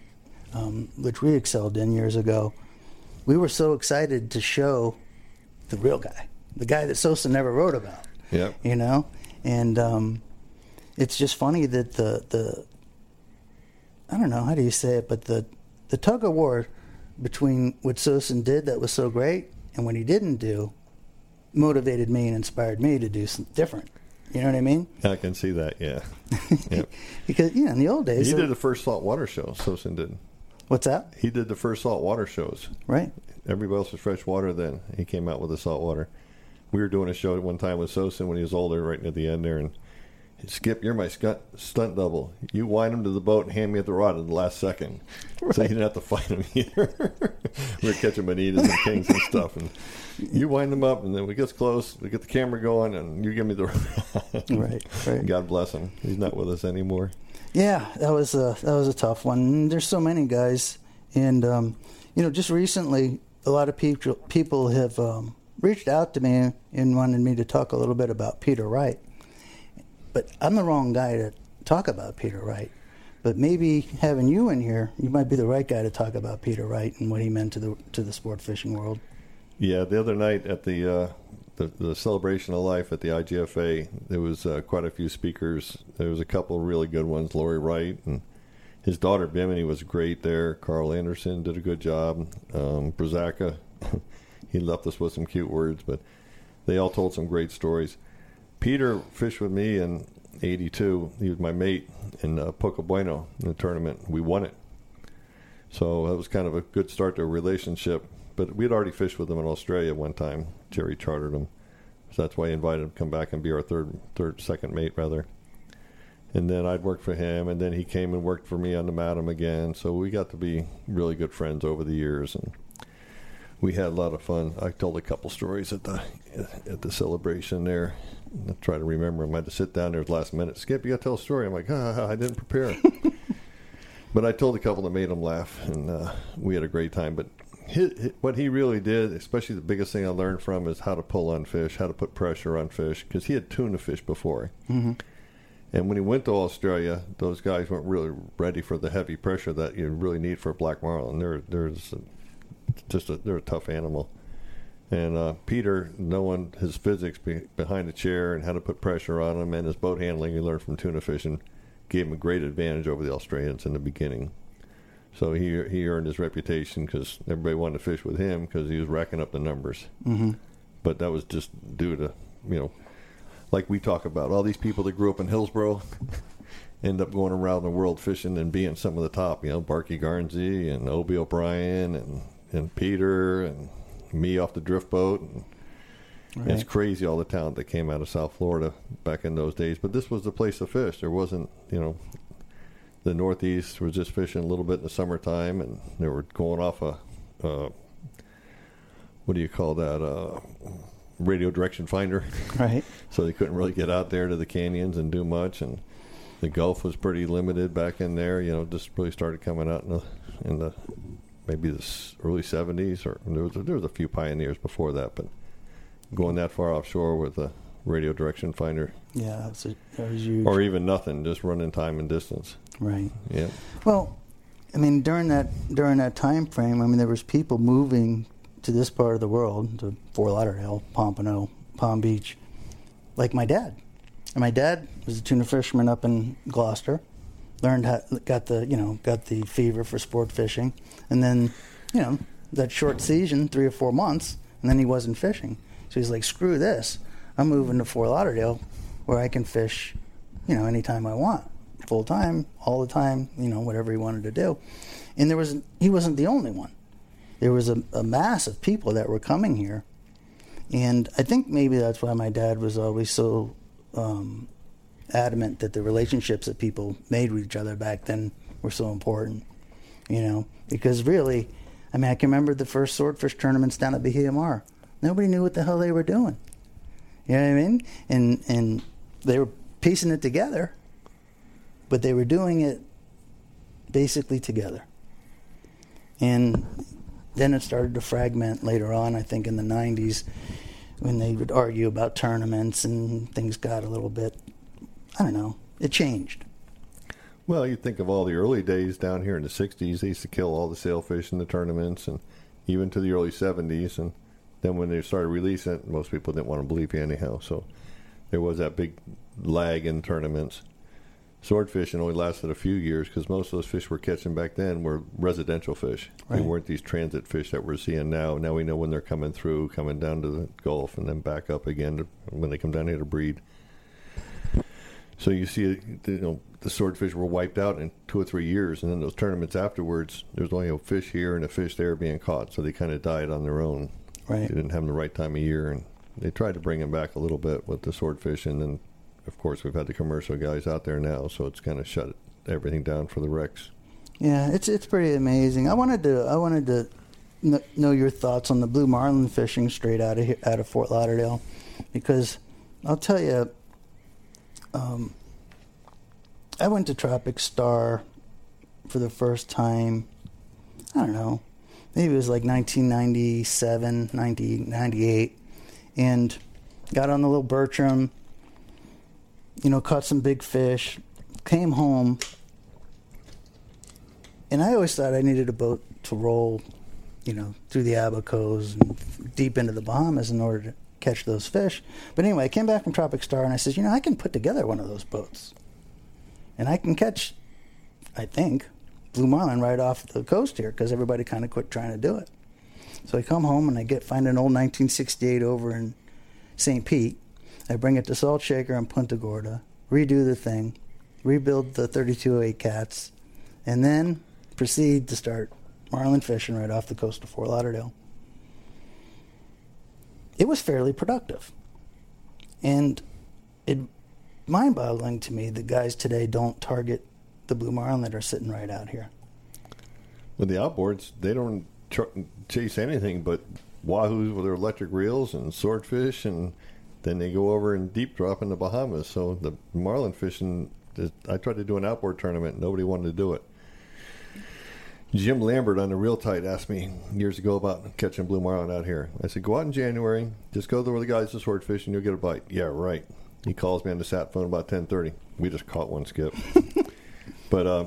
um, which we excelled in years ago, we were so excited to show the real guy, the guy that Sosin never wrote about Yeah, you know and um, it's just funny that the the I don't know how do you say it, but the the tug of war between what Sosin did that was so great and what he didn't do motivated me and inspired me to do something different. You know what I mean? I can see that. Yeah. [LAUGHS] Yep. Because know, in the old days, He did the first saltwater show. Sosin did. what's that? He did the first saltwater shows. Right? Everybody else was fresh water then. He came out with the saltwater. We were doing a show at one time with Sosin when he was older, right near the end there, and Skip, you're my stunt double. You wind him to the boat and hand me at the rod at the last second, so you didn't have to fight him either. we [LAUGHS] were catching bonitas and kings and stuff, and you wind them up, and then we get close, we get the camera going, and you give me the [LAUGHS] rod. Right, right. God bless him. He's not with us anymore. Yeah, that was a that was a tough one. There's so many guys, and um, you know, just recently, a lot of people people have um, reached out to me and wanted me to talk a little bit about Peter Wright. But I'm the wrong guy to talk about Peter Wright. But maybe having you in here, you might be the right guy to talk about Peter Wright and what he meant to the to the sport fishing world. Yeah, the other night at the uh, the, the celebration of life at the IGFA, there was uh, quite a few speakers. There was a couple really good ones. Lori Wright and his daughter Bimini was great there. Carl Anderson did a good job. Um, Brzaka, [LAUGHS] he left us with some cute words, but they all told some great stories. Peter fished with me in '82. He was my mate in uh, Poco Bueno in the tournament. We won it. So that was kind of a good start to a relationship. But we had already fished with him in Australia one time. Jerry chartered him, so that's why he invited him to come back and be our third, third, second mate rather. And then I'd worked for him, and then he came and worked for me on the Madam again. So we got to be really good friends over the years, and we had a lot of fun. I told a couple stories at the at the celebration there. I try to remember. I had to sit down there at the last minute. Skip, you got to tell a story. I'm like, ah, I didn't prepare. [LAUGHS] But I told a couple that made him laugh, and uh, we had a great time. But hi hi what he really did, especially the biggest thing I learned from, is how to pull on fish, how to put pressure on fish, because he had tuna fish before. Mm-hmm. And when he went to Australia, those guys weren't really ready for the heavy pressure that you really need for a black marlin. They're they're just a, just a, they're a tough animal. And uh, Peter, knowing his physics be, behind the chair and how to put pressure on him, and his boat handling he learned from tuna fishing, gave him a great advantage over the Australians in the beginning. So he he earned his reputation because everybody wanted to fish with him because he was racking up the numbers. Mm-hmm. But that was just due to you know, like we talk about all these people that grew up in Hillsboro [LAUGHS] end up going around the world fishing and being some of the top. You know, Barky Garnsey and Obie O'Brien and and Peter and me off the drift boat. And, and It's crazy all the talent that came out of South Florida back in those days. But this was the place to fish. There wasn't, you know, the Northeast was just fishing a little bit in the summertime, and they were going off a, uh, what do you call that, uh, radio direction finder. [LAUGHS] Right. so they couldn't really get out there to the canyons and do much, and the Gulf was pretty limited back in there. You know, just really started coming out in the in the maybe the early '70s, or there was there was a few pioneers before that, but going that far offshore with a radio direction finder, Yeah, that was, a, that was huge. or even nothing, just running time and distance. right. Yeah. Well, I mean, during that during that time frame, I mean, there was people moving to this part of the world, to Fort Lauderdale, Pompano, Palm Beach, like my dad. And my dad was a tuna fisherman up in Gloucester. Learned how, got the you know got the fever for sport fishing, and then you know that short season, three or four months, and then he wasn't fishing. So he's like, screw this, I'm moving to Fort Lauderdale, where I can fish, you know, anytime I want full time, all the time, you know, whatever he wanted to do. And there was he wasn't the only one. There was a, a mass of people that were coming here, and I think maybe that's why my dad was always so um, adamant that the relationships that people made with each other back then were so important. You know, because really, I mean, I can remember the first swordfish tournaments down at Bahia Mar. Nobody knew what the hell they were doing. You know what I mean? And and they were piecing it together, but they were doing it basically together. And then it started to fragment later on, I think in the 90s, when they would argue about tournaments and things got a little bit, I don't know, it changed. Well, you think of all the early days down here in the '60s. They used to kill all the sailfish in the tournaments, and even to the early '70s. And then when they started releasing it, most people didn't want to believe you anyhow. So there was that big lag in tournaments. Swordfishing only lasted a few years because most of those fish we're catching back then were residential fish. They weren't these transit fish that we're seeing now. Now we know when they're coming through, coming down to the Gulf, and then back up again to, when they come down here to breed. So you see, you know, the swordfish were wiped out in two or three years, and then those tournaments afterwards, there's only a fish here and a fish there being caught, so they kind of died on their own. Right. They didn't have them the right time of year, and they tried to bring them back a little bit with the swordfish, and then, of course, we've had the commercial guys out there now, so it's kind of shut everything down for the wrecks. Yeah, it's it's pretty amazing. I wanted to I wanted to know your thoughts on the blue marlin fishing straight out of here, out of Fort Lauderdale, because I'll tell you, um, I went to Tropic Star for the first time. I don't know, maybe it was like 1997, 1998, and got on the little Bertram. You know, caught some big fish. Came home and I always thought I needed a boat to roll, you know, through the Abacos and deep into the Bahamas in order to catch those fish. But anyway, I came back from Tropic Star and I said, you know, I can put together one of those boats, and I can catch, I think, blue marlin right off the coast here because everybody kind of quit trying to do it. So I come home and I get find an old 1968 over in St. Pete. I bring it to Salt Shaker in Punta Gorda, redo the thing, rebuild the 3208 cats, and then proceed to start marlin fishing right off the coast of Fort Lauderdale. It was fairly productive. And it mind boggling to me that guys today don't target the blue marlin that are sitting right out here. With the outboards, they don't chase anything but wahoos with their electric reels and swordfish, and then they go over and deep drop in the Bahamas. So the marlin fishing, I tried to do an outboard tournament, nobody wanted to do it. Jim Lambert on the Real Tight asked me years ago about catching blue marlin out here. I said, go out in January, just go where the guys are swordfish, and you'll get a bite. Yeah, right. He calls me on the sat phone about ten thirty. We just caught one skip. [LAUGHS] but uh,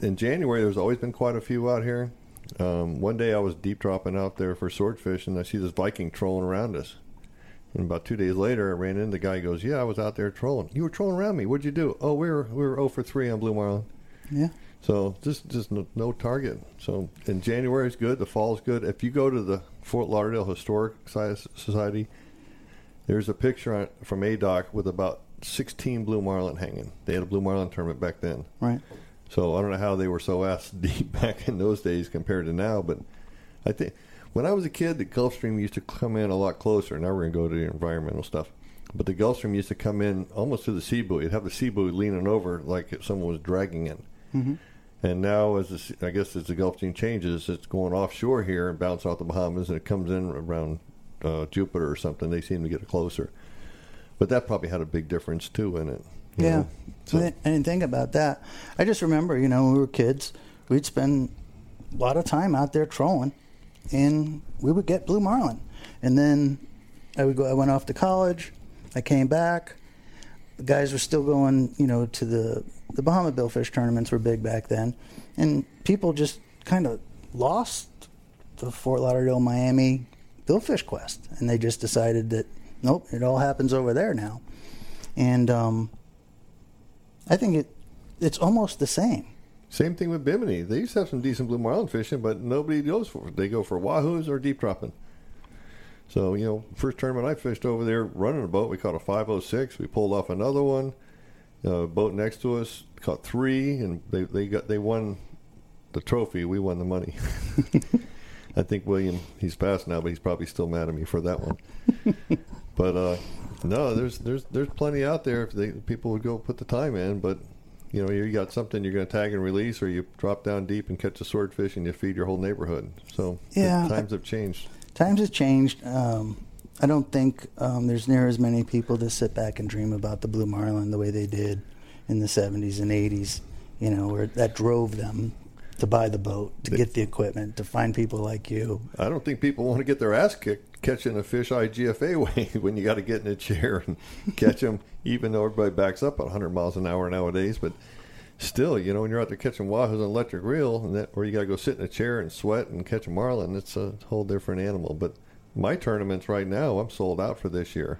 in January, there's always been quite a few out here. Um, one day I was deep dropping out there for swordfish, and I see this Viking trolling around us. And about two days later, I ran into the guy. Goes, "Yeah, I was out there trolling. You were trolling around me. What'd you do? Oh, we were we were 0 for three on blue marlin. Yeah. So just just no, no target. So in January is good. The fall is good. If you go to the Fort Lauderdale Historic Society, there's a picture on, from A Dock with about 16 blue marlin hanging. They had a blue marlin tournament back then. Right. So I don't know how they were so ass deep [LAUGHS] back in those days compared to now, but I think when I was a kid, the Gulf Stream used to come in a lot closer. Now we're going to go to the environmental stuff. But the Gulf Stream used to come in almost to the sea buoy. You'd have the sea buoy leaning over like if someone was dragging it. And now, as the, I guess as the Gulf Stream changes, it's going offshore here and bounce off the Bahamas, and it comes in around uh, Jupiter or something. They seem to get closer, but that probably had a big difference too in it. Yeah. So- I didn't- I didn't think about that. I just remember, you know, when we were kids, we'd spend a lot of time out there trolling, and we would get blue marlin. And then I would go. I went off to college. I came back. The guys were still going, you know, to the the Bahama billfish tournaments were big back then, and people just kind of lost the Fort Lauderdale, Miami billfish quest, and they just decided that nope, it all happens over there now. And um, I think it it's almost the same. Same thing with Bimini. They used to have some decent blue marlin fishing, but nobody goes for it. They go for wahoos or deep dropping. So, you know, first tournament I fished over there running a boat, we caught a 506. We pulled off another one. Uh, boat next to us caught three, and they, they got they won the trophy. We won the money. [LAUGHS] I think William, he's passed now, but he's probably still mad at me for that one. [LAUGHS] but uh, no, there's there's there's plenty out there if they people would go put the time in, but you know, you got something you're going to tag and release, or you drop down deep and catch a swordfish and you feed your whole neighborhood. So Yeah. times have changed. Times have changed. Um, I don't think um, there's near as many people that sit back and dream about the blue marlin the way they did in the 70s and 80s. You know, where that drove them to buy the boat, to get the equipment, to find people like you. I don't think people want to get their ass kicked catching a fish IGFA [LAUGHS] way when you got to get in a chair and catch them, [LAUGHS] even though everybody backs up at 100 miles an hour nowadays. But still, you know, when you're out there catching wahoos on electric reel, and that, or you got to go sit in a chair and sweat and catch a marlin, it's a whole different animal. But my tournaments right now, I'm sold out for this year.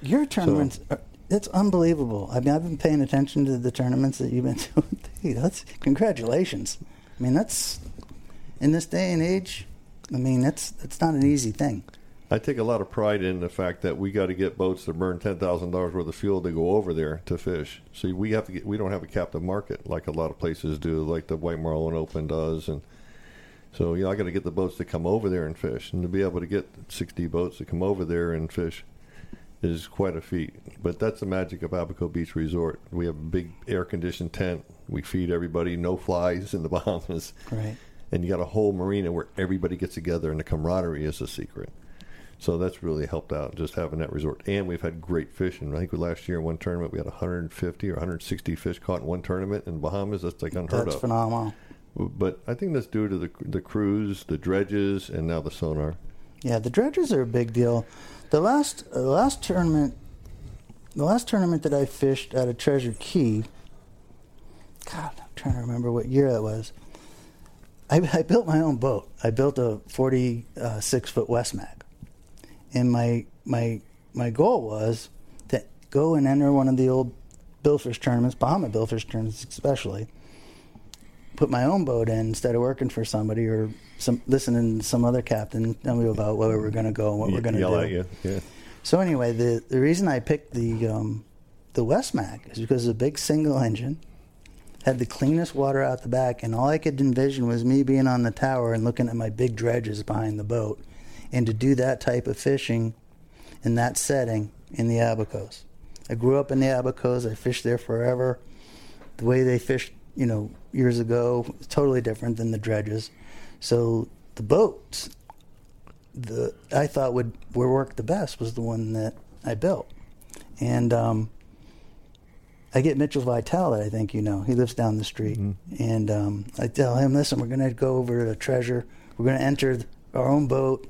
Your tournaments, are, it's unbelievable. I mean, I've been paying attention to the tournaments that you've been [LAUGHS] doing. Hey, that's congratulations. I mean, that's in this day and age. I mean, that's that's not an easy thing. I take a lot of pride in the fact that we got to get boats that burn ten thousand dollars worth of fuel to go over there to fish. So we have to get. We don't have a captive market like a lot of places do, like the White Marlin Open does, and so you know I got to get the boats to come over there and fish, and to be able to get sixty boats to come over there and fish is quite a feat. But that's the magic of Abaco Beach Resort. We have a big air conditioned tent. We feed everybody, no flies in the [LAUGHS] Bahamas Right. and you got a whole marina where everybody gets together and the camaraderie is a secret. So that's really helped out just having that resort. And we've had great fishing. I think last year in one tournament we had 150 or 160 fish caught in one tournament in Bahamas. That's like unheard That's of. phenomenal. But I think that's due to the the cruise, the dredges, and now the sonar. Yeah, the dredges are a big deal. The last uh, last tournament, the last tournament that I fished out of Treasure Cay. God, I'm trying to remember what year that was. I, [LAUGHS] I built my own boat. I built a 46 foot Westmac, and my my my goal was to go and enter one of the old billfish tournaments, Bahama billfish tournaments especially. Put my own boat in instead of working for somebody or some listening to some other captain tell me about where we're going to go and what we're going to do. at you. Yeah. So anyway, the the reason I picked the um, the Westmac is because it's a big single engine, had the cleanest water out the back, and all I could envision was me being on the tower and looking at my big dredges behind the boat, and to do that type of fishing, in that setting in the Abacos. I grew up in the Abacos. I fished there forever. The way they fished, you know, years ago, totally different than the dredges. So the boats the I thought would would work the best was the one that I built, and um, I get Mitchell Vitale that I think you know. He lives down the street, and um, I tell him, "Listen, we're going to go over to Treasure. We're going to enter our own boat,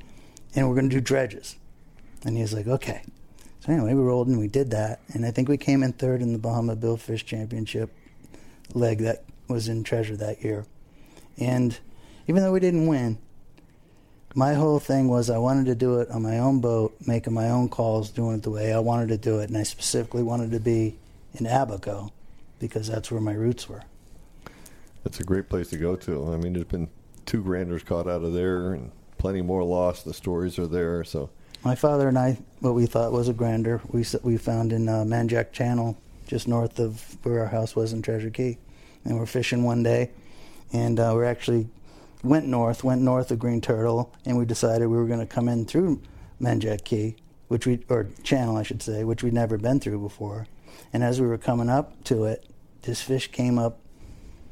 and we're going to do dredges." And he's like, "Okay." So anyway, we rolled and we did that, and I think we came in third in the Bahama Billfish Championship leg that was in Treasure that year, and even though we didn't win, my whole thing was I wanted to do it on my own boat, making my own calls, doing it the way I wanted to do it, and I specifically wanted to be in Abaco because that's where my roots were. That's a great place to go to. I mean, there's been two granders caught out of there and plenty more lost. The stories are there. So My father and I, what we thought was a grander, we we found in uh, Manjack Channel, just north of where our house was in Treasure Cay, and we're fishing one day, and uh, we actually went north, went north of Green Turtle, and we decided we were going to come in through Manjack Cay, which we or Channel, I should say, which we'd never been through before, and as we were coming up to it, this fish came up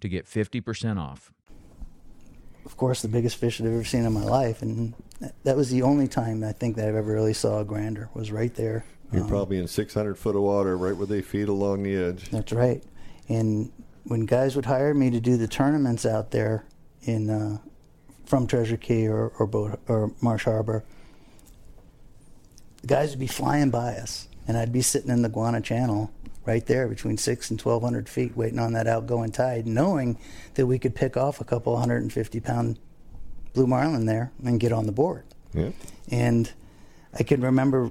to get 50% off. Of course, the biggest fish I've ever seen in my life, and that was the only time I think that I've ever really saw a grander. Was right there. You're Um, probably in 600 foot of water, right where they feed along the edge. That's right. And when guys would hire me to do the tournaments out there in uh, from Treasure Cay or or, Boat, or Marsh Harbor, the guys would be flying by us, and I'd be sitting in the Guana Channel right there between six and twelve hundred feet, waiting on that outgoing tide, knowing that we could pick off a couple hundred and fifty pound blue marlin there and get on the board. Yeah. And I can remember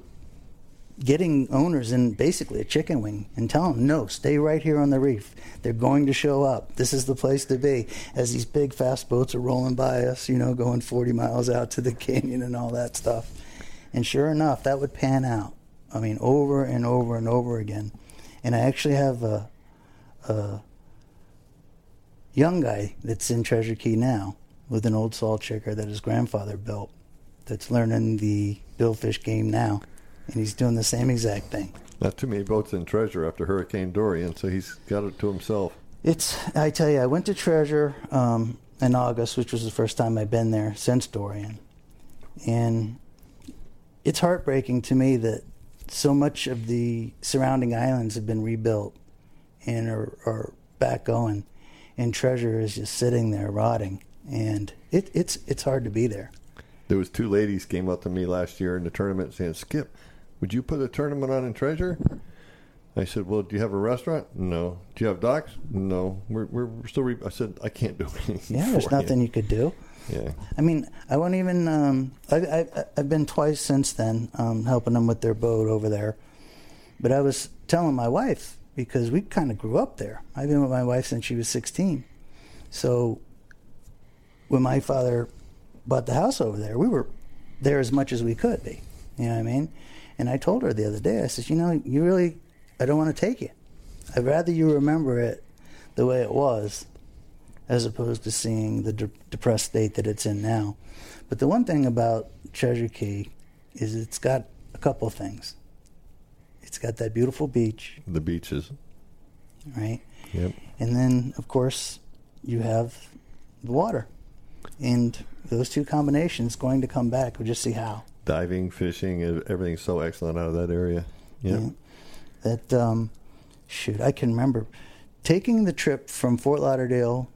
getting owners in basically a chicken wing and telling them, no, stay right here on the reef. They're going to show up. This is the place to be. As these big fast boats are rolling by us, you know, going 40 miles out to the canyon and all that stuff. And sure enough, that would pan out. I mean, over and over and over again. And I actually have a, a young guy that's in Treasure Cay now with an old salt shaker that his grandfather built that's learning the billfish game now. And he's doing the same exact thing. Not too many boats in Treasure after Hurricane Dorian, so he's got it to himself. It's, I tell you, I went to Treasure um, in August, which was the first time I've been there since Dorian. And it's heartbreaking to me that so much of the surrounding islands have been rebuilt and are, are back going, and Treasure is just sitting there rotting. And it, it's, it's hard to be there. There was two ladies came up to me last year in the tournament saying, "Skip, would you put a tournament on in Treasure?" I said, "Well, do you have a restaurant? No. Do you have docks? No. We're we're still." Re-. I said, "I can't do [LAUGHS] anything." Yeah, there's for you." nothing you could do. Yeah. I mean, I won't even. Um, I, I've been twice since then, um, helping them with their boat over there. But I was telling my wife because we kind of grew up there. I've been with my wife since she was 16. So when my father bought the house over there, we were there as much as we could be. You know what I mean? And I told her the other day, I said, you know, you really, I don't want to take it. I'd rather you remember it the way it was as opposed to seeing the de- depressed state that it's in now. But the one thing about Treasure Cay is it's got a couple of things. It's got that beautiful beach, The beaches. right? Yep. And then, of course, you have the water. And those two combinations going to come back. We'll just see how. Diving, fishing, everything's so excellent out of that area. Yep. Yeah. That um, shoot, I can remember taking the trip from Fort Lauderdale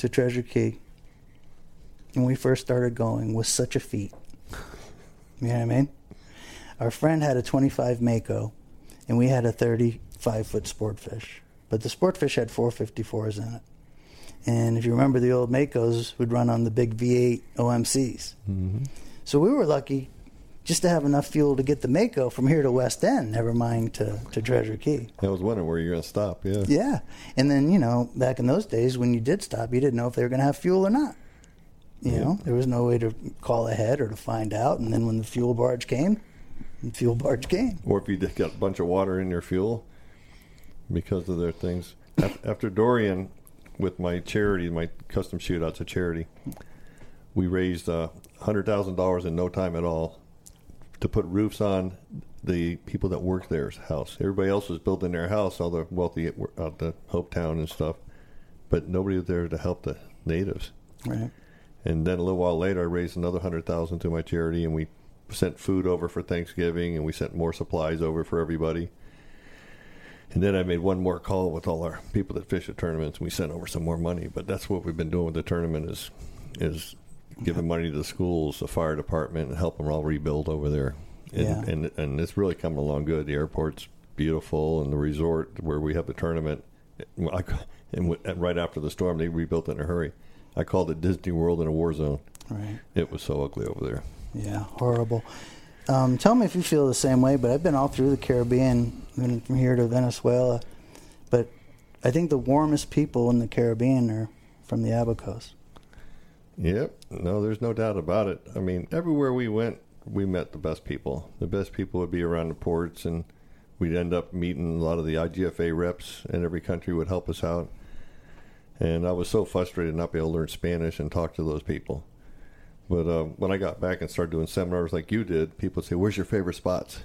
to Treasure Cay when we first started going was such a feat. You know what I mean? Our friend had a 25 Mako, and we had a 35 foot sportfish. But the sportfish had 454s in it. And if you remember, the old Makos would run on the big V8 OMCs. Mm-hmm. So we were lucky just to have enough fuel to get the Mako from here to West End, never mind to, to Treasure Cay. I was wondering where you're going to stop. Yeah. Yeah. And then, you know, back in those days when you did stop, you didn't know if they were going to have fuel or not. You Yeah. know, there was no way to call ahead or to find out. And then when the fuel barge came, the fuel barge came. Or if you just got a bunch of water in your fuel because of their things. After Dorian, with my charity, my custom shootouts, a charity, we raised uh, $100,000 in no time at all to put roofs on the people that work there's house. Everybody else was building their house, all the wealthy out the Hope Town and stuff, but nobody was there to help the natives. Right. And then a little while later, I raised another hundred thousand to my charity, and we sent food over for Thanksgiving, and we sent more supplies over for everybody. And then I made one more call with all our people that fish at tournaments. and We sent over some more money, but that's what we've been doing with the tournament is is giving money to the schools, the fire department, and help them all rebuild over there. And, Yeah. and and it's really coming along good. The airport's beautiful, and the resort where we have the tournament, I, and right after the storm, they rebuilt it in a hurry. I called it Disney World in a war zone. Right. It was so ugly over there. Yeah, horrible. Um, tell me if you feel the same way, but I've been all through the Caribbean, been from here to Venezuela. But I think the warmest people in the Caribbean are from the Abacos. Yep. No, there's no doubt about it. I mean, everywhere we went, we met the best people. The best people would be around the ports, and we'd end up meeting a lot of the IGFA reps, and every country would help us out. And I was so frustrated not be able to learn Spanish and talk to those people. But uh, when I got back and started doing seminars like you did, people say, "Where's your favorite spots?"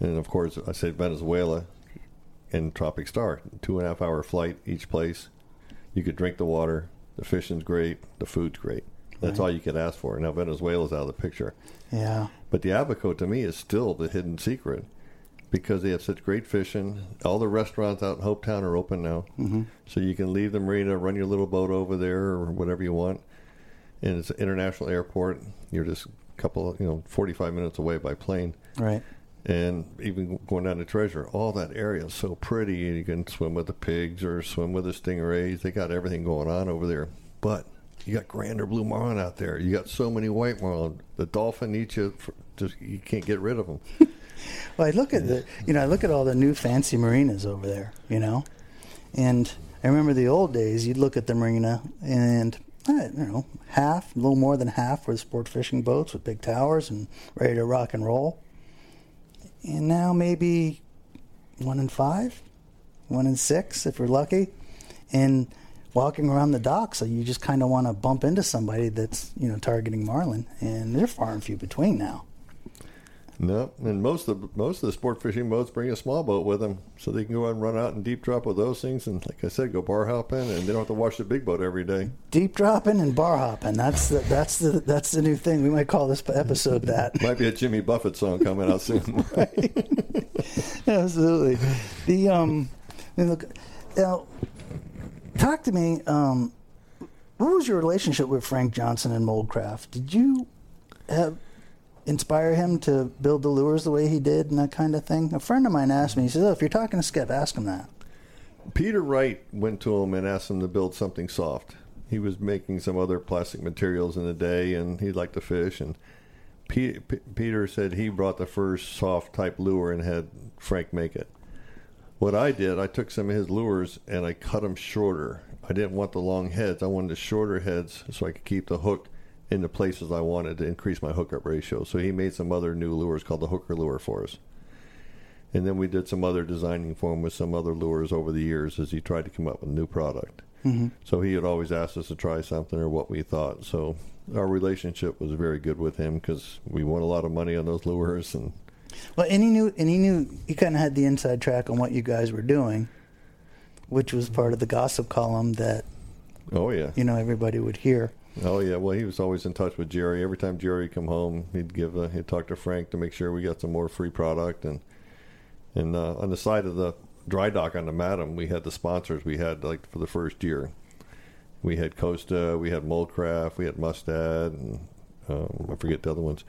And of course, I said Venezuela and Tropic Star, two and a half hour flight each place. You could drink the water. The fishing's great. The food's great. That's Right. all you could ask for. Now Venezuela's out of the picture, Yeah, but the Abaco to me is still the hidden secret because they have such great fishing. All the restaurants out in Hopetown are open now, mm-hmm. so you can leave the marina, run your little boat over there or whatever you want. And it's an international airport. You're just a couple, you know, 45 minutes away by plane right. And even going down to Treasure, all that area is so pretty. And you can swim with the pigs or swim with the stingrays. They got everything going on over there. But you got grander blue marlin out there. You got so many white marlin. The dolphin eats you. For, just you can't get rid of them. [LAUGHS] Well, I look at the, you know, I look at all the new fancy marinas over there, you know, and I remember the old days. You'd look at the marina, and I don't know, half, a little more than half were sport fishing boats with big towers and ready to rock and roll. And now maybe one in five, one in six if we're lucky, and walking around the docks, so you just kind of want to bump into somebody that's you know targeting marlin, and they're far and few between now. No, and most of the, most of the sport fishing boats bring a small boat with them, so they can go out and run out and deep drop with those things. And like I said, go bar hopping, and they don't have to wash the big boat every day. deep dropping and bar hopping. That's the that's the that's the new thing. We might call this episode that. Might be a Jimmy Buffett song coming out soon. [LAUGHS] [LAUGHS] Absolutely. The um, look, now, talk to me. Um, what was your relationship with Frank Johnson and Moldcraft? Did you have inspire him to build the lures the way he did and that kind of thing? A friend of mine asked me. He said, "Oh, if you're talking to Skip, ask him that." Peter Wright went to him and asked him to build something soft. He was making some other plastic materials in the day, and he liked to fish. And P- P- Peter said he brought the first soft type lure and had Frank make it. What I did, I took some of his lures and I cut them shorter. I didn't want the long heads. I wanted the shorter heads so I could keep the hook in the places I wanted to increase my hookup ratio. So he made some other new lures called the hooker lure for us. And then we did some other designing for him with some other lures over the years as he tried to come up with a new product. Mm-hmm. So he had always asked us to try something or what we thought. So our relationship was very good with him because we won a lot of money on those lures. And Well, and he knew, and he knew he kind of had the inside track on what you guys were doing, which was part of the gossip column that oh yeah, you know everybody would hear. Oh yeah. Well, he was always in touch with Jerry. Every time Jerry come home, he'd give a, he'd talk to Frank to make sure we got some more free product. And and uh, on the side of the dry dock on the Madam, we had the sponsors we had like for the first year. We had Costa, we had Moldcraft, we had Mustad, and um, I forget the other ones.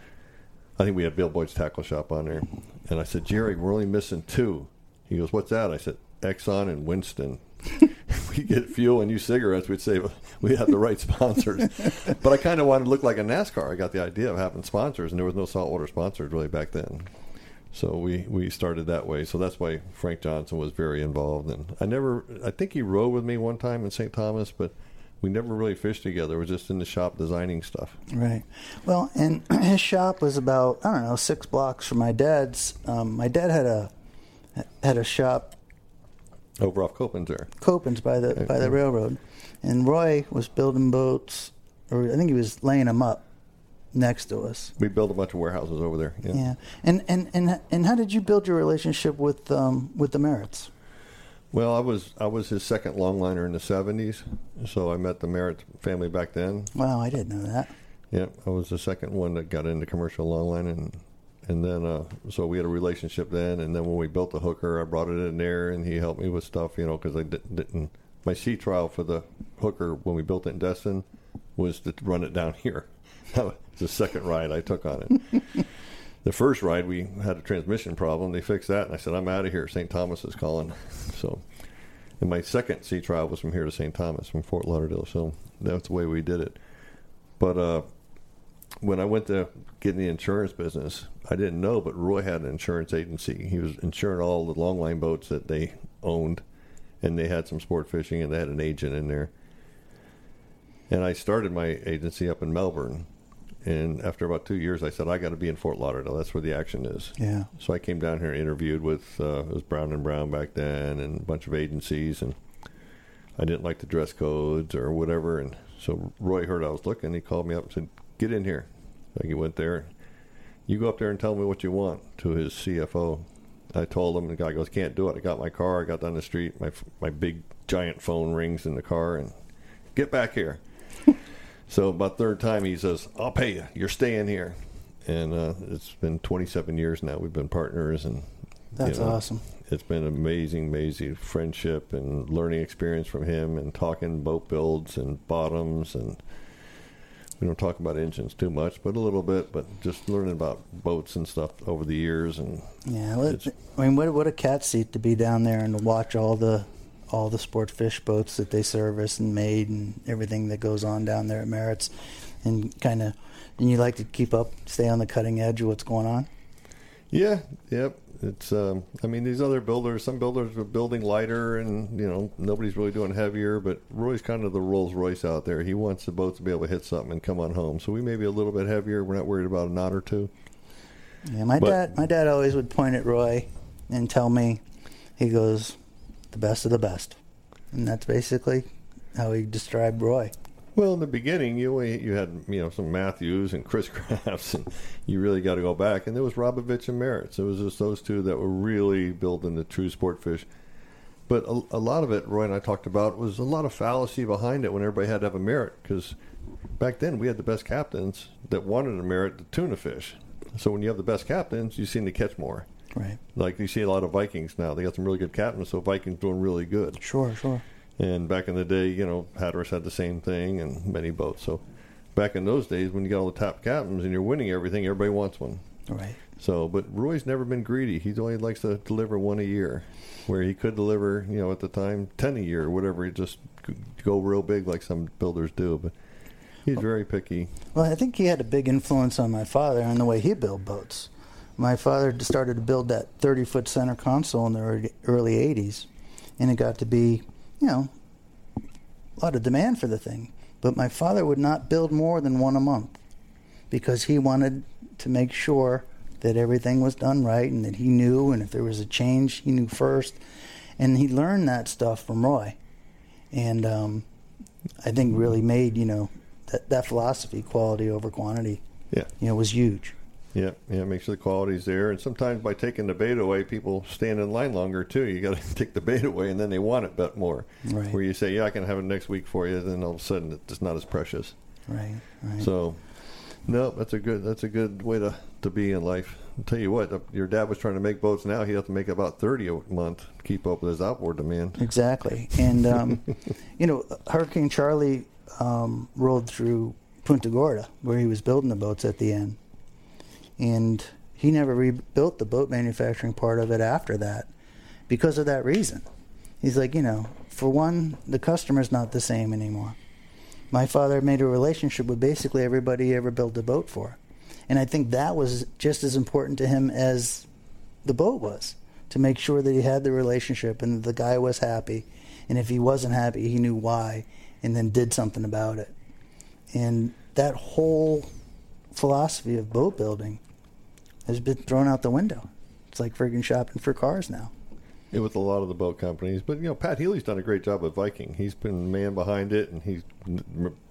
I think we had Bill Boyd's Tackle Shop on there. And I said, Jerry, we're only missing two. He goes, What's that? I said, Exxon and Winston. [LAUGHS] [LAUGHS] we get fuel and use cigarettes, we'd say we have the right sponsors. [LAUGHS] but I kind of wanted to look like a NASCAR. I got the idea of having sponsors, and there was no saltwater sponsors really back then. So we, we started that way. So that's why Frank Johnson was very involved. And I never, I think he rowed with me one time in St. Thomas, but we never really fished together. Was just in the shop designing stuff. Right. Well, and [CLEARS THROAT] his shop was about I don't know six blocks from my dad's. Um, my dad had a had a shop Over off Copeland's there. Copens by the by the railroad, and Roy was building boats, or I think he was laying them up next to us. We built a bunch of warehouses over there. Yeah. Yeah. And and and and how did you build your relationship with um, with the Merritts? Well, I was I was his second longliner in the '70s, so I met the Merritt family back then. Wow, I didn't know that. Yeah, I was the second one that got into commercial longline, and and then uh, so we had a relationship then. And then when we built the hooker, I brought it in there, and he helped me with stuff, you know, because I di- didn't. My sea trial for the hooker when we built it in Destin, was to run it down [LAUGHS] here. That was the second ride I took on it. [LAUGHS] the first ride we had a transmission problem. They fixed that, and I said, "I'm out of here. St. Thomas is calling." [LAUGHS] So, and my second sea trial was from here to St. Thomas, from Fort Lauderdale. So that's the way we did it. But uh, when I went to get in the insurance business, I didn't know, but Roy had an insurance agency. He was insuring all the longline boats that they owned, and they had some sport fishing, and they had an agent in there. And I started my agency up in Melbourne. And after about two years, I said, I got to be in Fort Lauderdale. That's where the action is. Yeah. So I came down here and interviewed with, uh, it was Brown and Brown back then and a bunch of agencies. And I didn't like the dress codes or whatever. And so Roy heard I was looking. He called me up and said, Get in here. So he went there. You go up there and tell me what you want to his CFO. I told him, and the guy goes, Can't do it. I got my car. I got down the street. My, my big giant phone rings in the car and get back here. [LAUGHS] so about third time he says, I'll pay you. You're staying here. And uh, it's been 27 years now. We've been partners and That's you know, awesome. It's been amazing, amazing friendship and learning experience from him, and talking boat builds and bottoms, and we don't talk about engines too much, but a little bit. But just learning about boats and stuff over the years, and Yeah, well, I mean, what what a cat seat to be down there and to watch all the all the sport fish boats that they service and made and everything that goes on down there at Merritt's, and kind of, and you like to keep up, stay on the cutting edge of what's going on. yeah, yep. It's, um, I mean, these other builders, some builders are building lighter, and you know, nobody's really doing heavier. But Roy's kind of the Rolls Royce out there. He wants the boat to be able to hit something and come on home. So we may be a little bit heavier. We're not worried about a knot or two. Yeah, my But- dad, my dad always would point at Roy and tell me, he goes, the best of the best, and that's basically how he described Roy. Well, in the beginning, you only- you had you know some Matthews and Chris [LAUGHS] Crafts, and you really got to go back. And there was Rybovich and Merritt. So it was just those two that were really building the true sport fish. But a, a lot of it, Roy and I talked about, was a lot of fallacy behind it when everybody had to have a Merritt. Because back then we had the best captains that wanted a Merritt to tuna fish. So when you have the best captains, you seem to catch more. Right. Like you see a lot of Vikings now. They got some really good captains, so Vikings doing really good. Sure, sure. And back in the day, you know, Hatteras had the same thing and many boats. So back in those days, when you got all the top captains and you're winning everything, everybody wants one. Right. So, but Roy's never been greedy. He only likes to deliver one a year, where he could deliver, you know, at the time, 10 a year or whatever. He just go real big like some builders do. But he's very picky. Well, I think he had a big influence on my father and the way he built boats. My father started to build that 30 foot center console in the early- early 80s, and it got to be, you know, a lot of demand for the thing. But my father would not build more than one a month because he wanted to make sure that everything was done right and that he knew, and if there was a change, he knew first. And he learned that stuff from Roy. And um, I think really made, you know, that, that philosophy, quality over quantity, Yeah. you know, was huge. Yeah, yeah, make sure the quality's there. And sometimes by taking the bait away, people stand in line longer too. You got to [LAUGHS] take the bait away, and then they want it but more. Right. Where you say, "Yeah, I can have it next week for you," and then all of a sudden it's not as precious. Right, right. So, no, that's a good that's a good way to to be in life. I'll tell you what, your dad was trying to make boats. Now he has to make about thirty a month to keep up with his outboard demand. Exactly. And, um, [LAUGHS] you know, Hurricane Charley um, rolled through Punta Gorda, where he was building the boats at the end. And he never rebuilt the boat manufacturing part of it after that because of that reason. He's like, you know, for one, the customer's not the same anymore. My father made a relationship with basically everybody he ever built a boat for. And I think that was just as important to him as the boat was to make sure that he had the relationship and the guy was happy. And if he wasn't happy, he knew why and then did something about it. And that whole philosophy of boat building has been thrown out the window. It's like friggin' shopping for cars now. It with a lot of the boat companies, but you know, Pat Healey's done a great job with Viking. He's been the man behind it, and he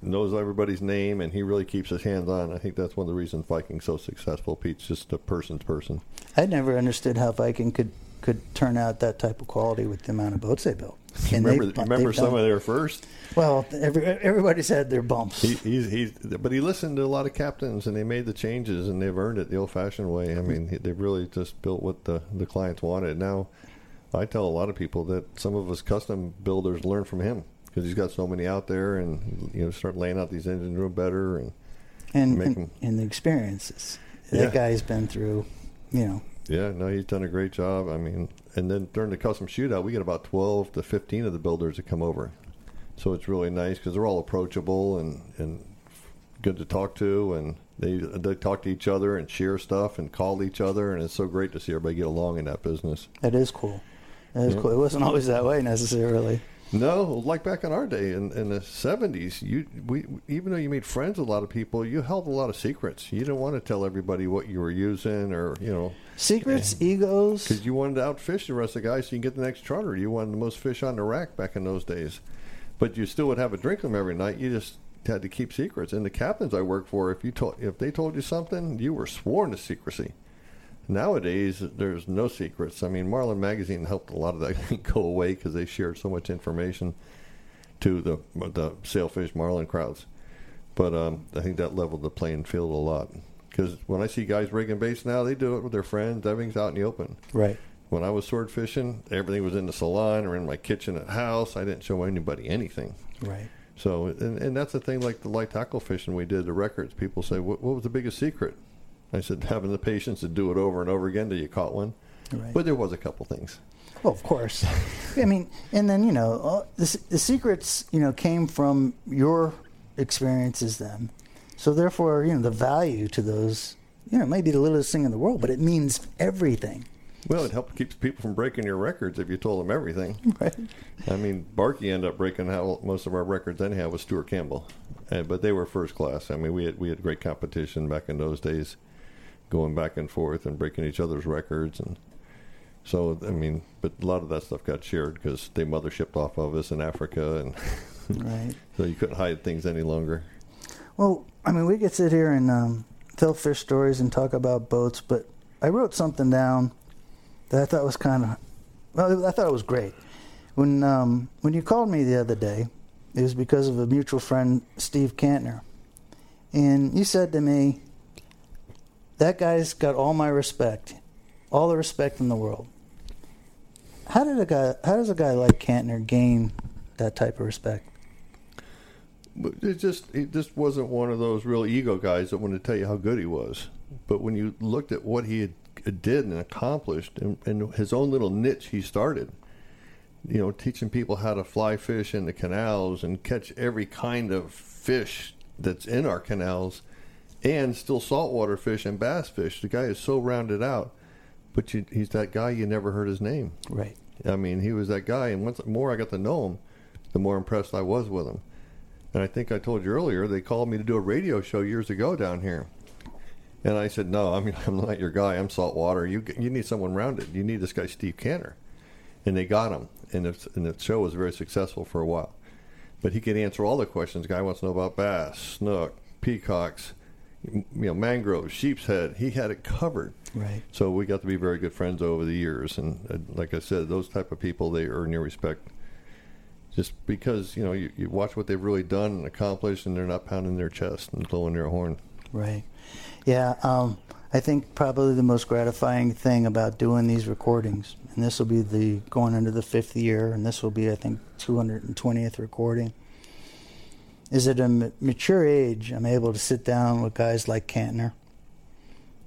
knows everybody's name, and he really keeps his hands on. I think that's one of the reasons Viking's so successful. Pete's just a person's person. I never understood how Viking could, could turn out that type of quality with the amount of boats they built. And remember, they've- remember some done- of their first. Well, every, everybody's had their bumps. He, he's, he's, but he listened to a lot of captains, and they made the changes, and they've earned it the old-fashioned way. I mean, they've really just built what the the clients wanted. Now, I tell a lot of people that some of us custom builders learn from him. because he's got so many out there, and you know, start laying out these engines real better and and make and, and the experiences Yeah. that guy's been through. You know, Yeah, no, he's done a great job. I mean, and then during the custom shootout, we get about 12 to 15 of the builders that come over. So it's really nice because they're all approachable and, and good to talk to, and they they talk to each other and share stuff and call each other, and it's so great to see everybody get along in that business. It is cool. That is Yeah. cool. It wasn't always that way necessarily. No, like back in our day in, in the seventies, you we even though you made friends with a lot of people, you held a lot of secrets. You didn't want to tell everybody what you were using, or you know, Secrets, egos. because you wanted to outfish the rest of the guys so you can get the next charter. You wanted the most fish on the rack back in those days, but you still would have a drink with them every night. You just had to keep secrets. And the captains I worked for, if you told if they told you something, you were sworn to secrecy. Nowadays, there's no secrets. I mean, Marlin Magazine helped a lot of that [LAUGHS] go away because they shared so much information to the the sailfish marlin crowds. But um, I think that leveled the playing field a lot. Because when I see guys rigging baits now, they do it with their friends. Everything's out in the open. Right. When I was sword fishing, everything was in the salon or in my kitchen at house. I didn't show anybody anything. Right. So, and, and that's the thing, like the light tackle fishing we did, the records. People say, what, what was the biggest secret? I said, [LAUGHS] having the patience to do it over and over again till you caught one. Right. But there was a couple things. Well, of course. I mean, and then you know, the, the secrets you know came from your experiences then. So therefore, you know, the value to those, you know, it may be the littlest thing in the world, but it means everything. Well, it helped keeps people from breaking your records if you told them everything. [LAUGHS] Right. I mean, Barkey ended up breaking how most of our records anyhow with Stuart Campbell, and, but they were first class. I mean, we had we had great competition back in those days, going back and forth and breaking each other's records, and so I mean, but a lot of that stuff got shared because they mothershipped off of us in Africa, and [LAUGHS] Right. so you couldn't hide things any longer. Well, I mean, we could sit here and um, tell fish stories and talk about boats, but I wrote something down that I thought was kind of, well, I thought it was great. When um, when you called me the other day, it was because of a mutual friend, Steve Kantner, and you said to me, "That guy's got all my respect, all the respect in the world." How did a guy? How does a guy like Kantner gain that type of respect? But it just it just wasn't one of those real ego guys that wanted to tell you how good he was. But when you looked at what he had, uh, did and accomplished, and, and his own little niche he started, you know, teaching people how to fly fish in the canals and catch every kind of fish that's in our canals, and still saltwater fish and bass fish. The guy is so rounded out. But you, he's that guy you never heard his name. Right. I mean, he was that guy, and once the more I got to know him, the more impressed I was with him. And I think I told you earlier they called me to do a radio show years ago down here, and I said, "No, I mean [LAUGHS] I'm not your guy. I'm saltwater. You you need someone rounded. You need this guy Steve Kantner." And they got him, and the, and the show was very successful for a while. But he could answer all the questions. Guy wants to know about bass, snook, peacocks, you know, mangroves, sheep's head. He had it covered. Right. So we got to be very good friends over the years, and uh, like I said, those type of people they earn your respect, just because you know you, you watch what they've really done and accomplished, and they're not pounding their chest and blowing their horn. Right. Yeah. Um, I think probably the most gratifying thing about doing these recordings, and this will be the going into the fifth year, and this will be I think 220th recording, is at a mature age. I'm able to sit down with guys like Kantner.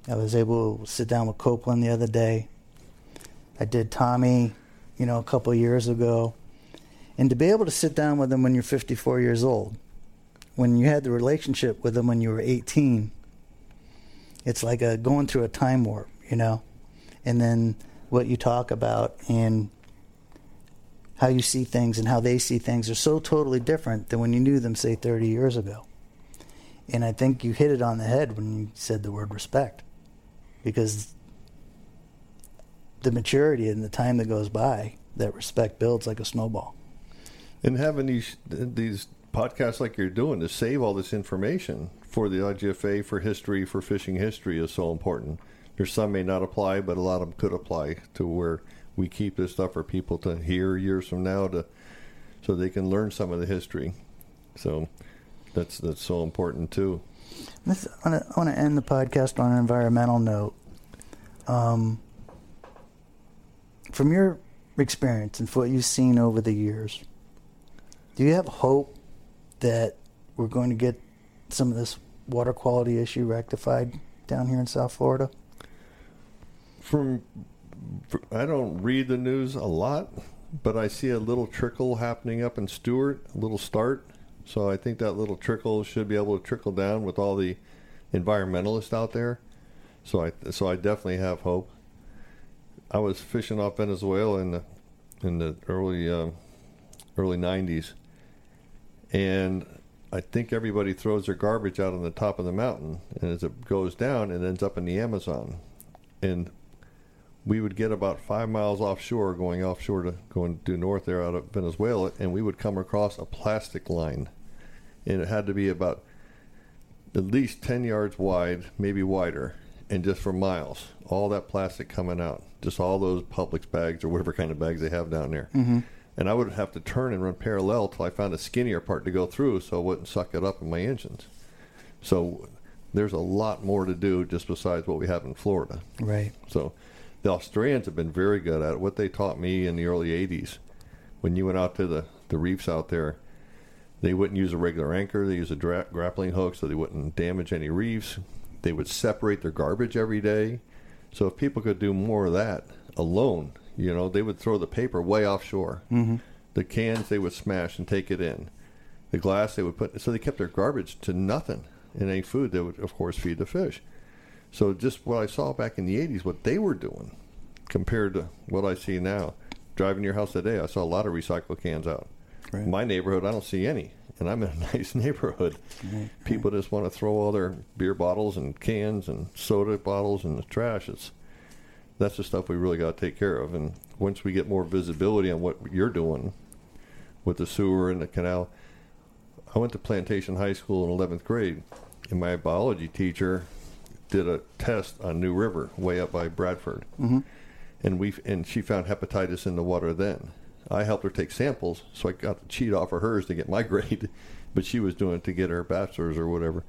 I was able to sit down with Copeland the other day. I did Tommy, you know, a couple years ago, and to be able to sit down with them when you're 54 years old when you had the relationship with them when you were 18, it's like a going through a time warp, you know. And then what you talk about and how you see things and how they see things are so totally different than when you knew them, say, 30 years ago. And I think you hit it on the head when you said the word respect, because the maturity and the time that goes by, that respect builds like a snowball. And having these these podcasts like you're doing to save all this information for the IGFA, for history, for fishing history is so important. There's some may not apply, but a lot of them could apply to where we keep this stuff for people to hear years from now to so they can learn some of the history. So that's that's so important too. I want to end the podcast on an environmental note. Um, from your experience and from what you've seen over the years, Do you have hope that we're going to get some of this water quality issue rectified down here in South Florida? From, I don't read the news a lot, but I see a little trickle happening up in Stuart, a little start. So I think that little trickle should be able to trickle down with all the environmentalists out there. So I so I definitely have hope. I was fishing off Venezuela in the in the early um, early '90s, and I think everybody throws their garbage out on the top of the mountain, and as it goes down, it ends up in the Amazon. And we would get about five miles offshore, going offshore to going due north there out of Venezuela, and we would come across a plastic line, and it had to be about at least ten yards wide, maybe wider, and just for miles, all that plastic coming out, just all those Publix bags or whatever kind of bags they have down there. Mm-hmm. And I would have to turn and run parallel till I found a skinnier part to go through, so it wouldn't suck it up in my engines. So there's a lot more to do just besides what we have in Florida. Right. So the Australians have been very good at it. What they taught me in the early 80s, when you went out to the, the reefs out there, they wouldn't use a regular anchor. They use a dra- grappling hook so they wouldn't damage any reefs. They would separate their garbage every day. So if people could do more of that alone, you know, they would throw the paper way offshore. Mm-hmm. The cans they would smash and take it in. The glass they would put. So they kept their garbage to nothing. And any food they would, of course, feed the fish. So just what I saw back in the 80s, what they were doing compared to what I see now. Driving your house today, I saw a lot of recycled cans out. Right. My neighborhood, I don't see any. And I'm in a [LAUGHS] nice neighborhood. Right. People just want to throw all their beer bottles and cans and soda bottles in the trash. It's that's the stuff we really got to take care of. And once we get more visibility on what you're doing with the sewer and the canal, I went to Plantation High School in 11th grade, and my biology teacher did a test on New River, way up by Bradford, Mm-hmm. and we and she found hepatitis in the water. Then I helped her take samples, so I got the cheat off of hers to get my [LAUGHS] grade, but she was doing it to get her bachelor's or whatever,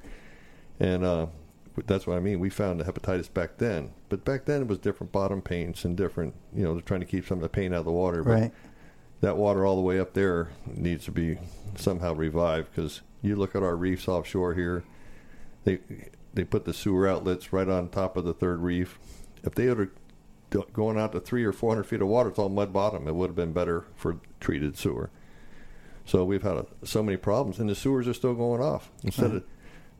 and uh, that's what I mean. We found the hepatitis back then, but back then it was different bottom paints and different, you know, they're trying to keep some of the paint out of the water. But Right. that water all the way up there needs to be somehow revived because you look at our reefs offshore here, they they put the sewer outlets right on top of the third reef. If they would have going out to three or four hundred feet of water, it's all mud bottom. It would have been better for treated sewer. So we've had a, so many problems, and the sewers are still going off. Instead of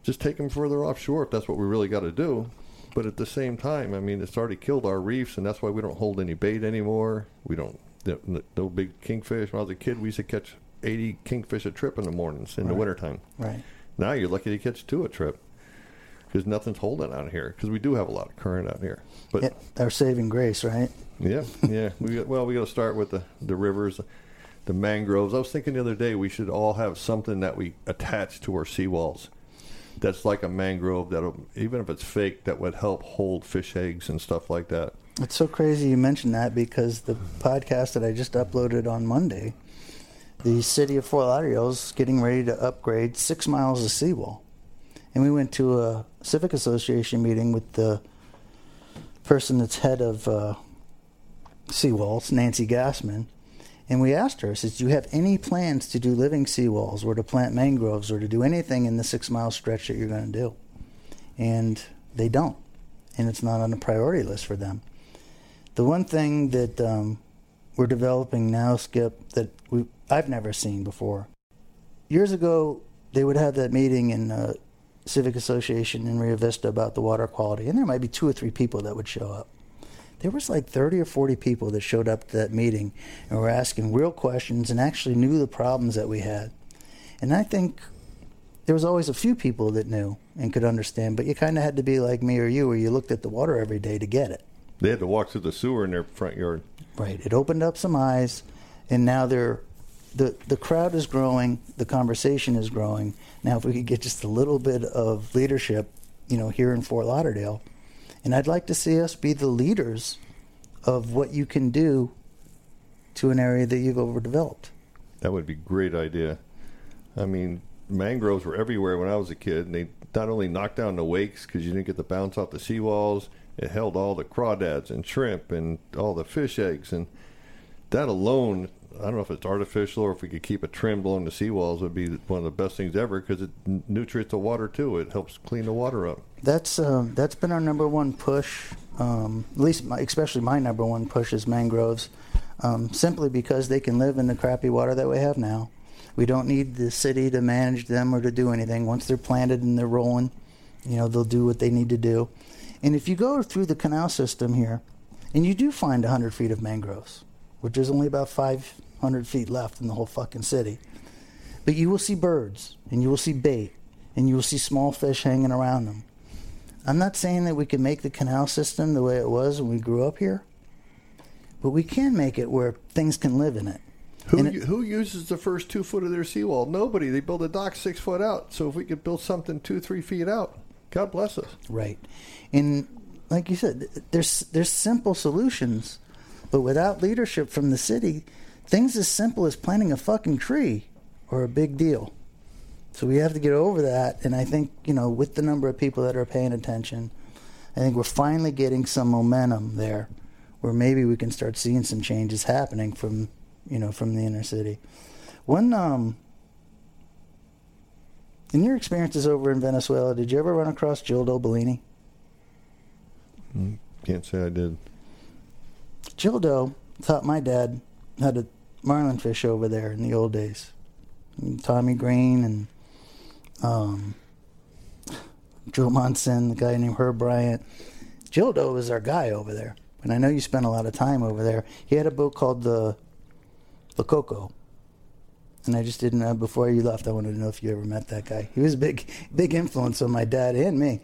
just take them further offshore, if that's what we really got to do. But at the same time, I mean, it's already killed our reefs, and that's why we don't hold any bait anymore. We don't no, big kingfish. When I was a kid, we used to catch eighty kingfish a trip in the mornings in the Right. wintertime. Right. Now you're lucky to catch two a trip because nothing's holding out here. Because we do have a lot of current out here. But Yeah, our saving grace, right? yeah, yeah. We got, well, we got to start with the the rivers, the mangroves. I was thinking the other day we should all have something that we attach to our seawalls. That's like a mangrove that even if it's fake, that would help hold fish eggs and stuff like that. It's so crazy you mentioned that because the podcast that I just uploaded on Monday, the city of Fort Lauderdale is getting ready to upgrade six miles of seawall. And we went to a civic association meeting with the person that's head of uh, seawalls, Nancy Gassman. And we asked her, I says, Do you have any plans to do living seawalls or to plant mangroves or to do anything in the six mile stretch that you're going to do? And they don't. And it's not on the priority list for them. The one thing that um, we're developing now, Skip, that we I've never seen before. Years ago, they would have that meeting in uh, Civic Association in Rio Vista about the water quality, and there might be two or three people that would show up. There was like 30 or 40 people that showed up to that meeting and were asking real questions and actually knew the problems that we had. And I think there was always a few people that knew and could understand, but you kind of had to be like me or you, where you looked at the water every day to get it. They had to walk through the sewer in their front yard. Right. It opened up some eyes, and now they're the the crowd is growing, the conversation is growing. Now, if we could get just a little bit of leadership, you know, here in Fort Lauderdale, and I'd like to see us be the leaders of what you can do to an area that you've overdeveloped. That would be a great idea. I mean, mangroves were everywhere when I was a kid, and they not only knocked down the wakes because you didn't get the bounce off the seawalls, it held all the crawdads and shrimp and all the fish eggs, and that alone, I don't know if it's artificial or if we could keep it trimmed along the seawalls would be one of the best things ever because it nutrients the water too. It helps clean the water up. That's uh, that's been our number one push. Um, at least, my, especially my number one push is mangroves, um, simply because they can live in the crappy water that we have now. We don't need the city to manage them or to do anything. Once they're planted and they're rolling, you know they'll do what they need to do. And if you go through the canal system here, and you do find 100 feet of mangroves, which is only about 500 feet left in the whole fucking city, but you will see birds and you will see bait and you will see small fish hanging around them. I'm not saying that we can make the canal system the way it was when we grew up here, but we can make it where things can live in it. Who it- who uses the first two foot of their seawall? Nobody. They build a dock six foot out. So if we could build something two three feet out, God bless us. Right. And like you said, there's there's simple solutions, but without leadership from the city, things as simple as planting a fucking tree are a big deal. So we have to get over that and I think, you know, with the number of people that are paying attention, I think we're finally getting some momentum there where maybe we can start seeing some changes happening from, you know, from the inner city. When, um in your experiences over in Venezuela, did you ever run across Gildo Bellini? Can't say I did. Gildo thought my dad had a marlin fish over there in the old days. And Tommy Green and um, Joe Monson, the guy named Herb Bryant. Gildo was our guy over there. And I know you spent a lot of time over there. He had a boat called the the Coco. And I just didn't know before you left I wanted to know if you ever met that guy. He was a big big influence on my dad and me.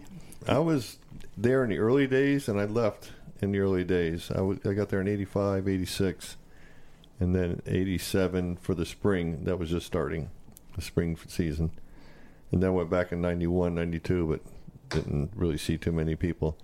I was there in the early days, and I left in the early days. I I got there in 85, 86, and then 87 for the spring. That was just starting the spring season, and then went back in 91, 92, but didn't really see too many people.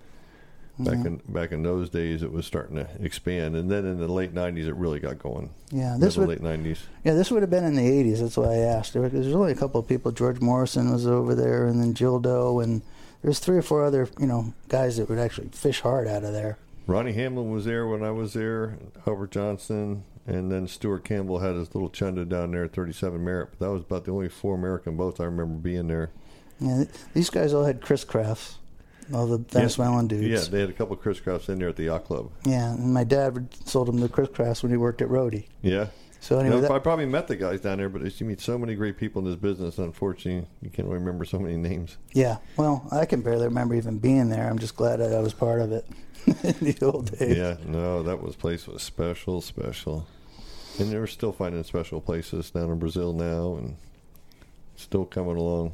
Back mm-hmm. in back in those days, it was starting to expand, and then in the late '90s, it really got going. Yeah, this would late '90s. Yeah, this would have been in the '80s. That's why I asked. There was there's only a couple of people. George Morrison was over there, and then Gildo, and there's three or four other, you know, guys that would actually fish hard out of there. Ronnie Hamlin was there when I was there. Albert Johnson, and then Stuart Campbell had his little chunda down there at 37 Merritt. But that was about the only four American boats I remember being there. Yeah, these guys all had Chris Crafts, all the Venezuelan Yeah, dudes. Yeah, they had a couple of Chris Crafts in there at the yacht club. Yeah, and my dad sold them the Chris Crafts when he worked at Rhodey. Yeah. So anyway, that- I probably met the guys down there, but you meet so many great people in this business. Unfortunately, you can't remember so many names. yeah. Well, I can barely remember even being there. I'm just glad that I was part of it [LAUGHS] in the old days. Yeah, no, that was place was special, special, and they're still finding special places down in Brazil now, and still coming along.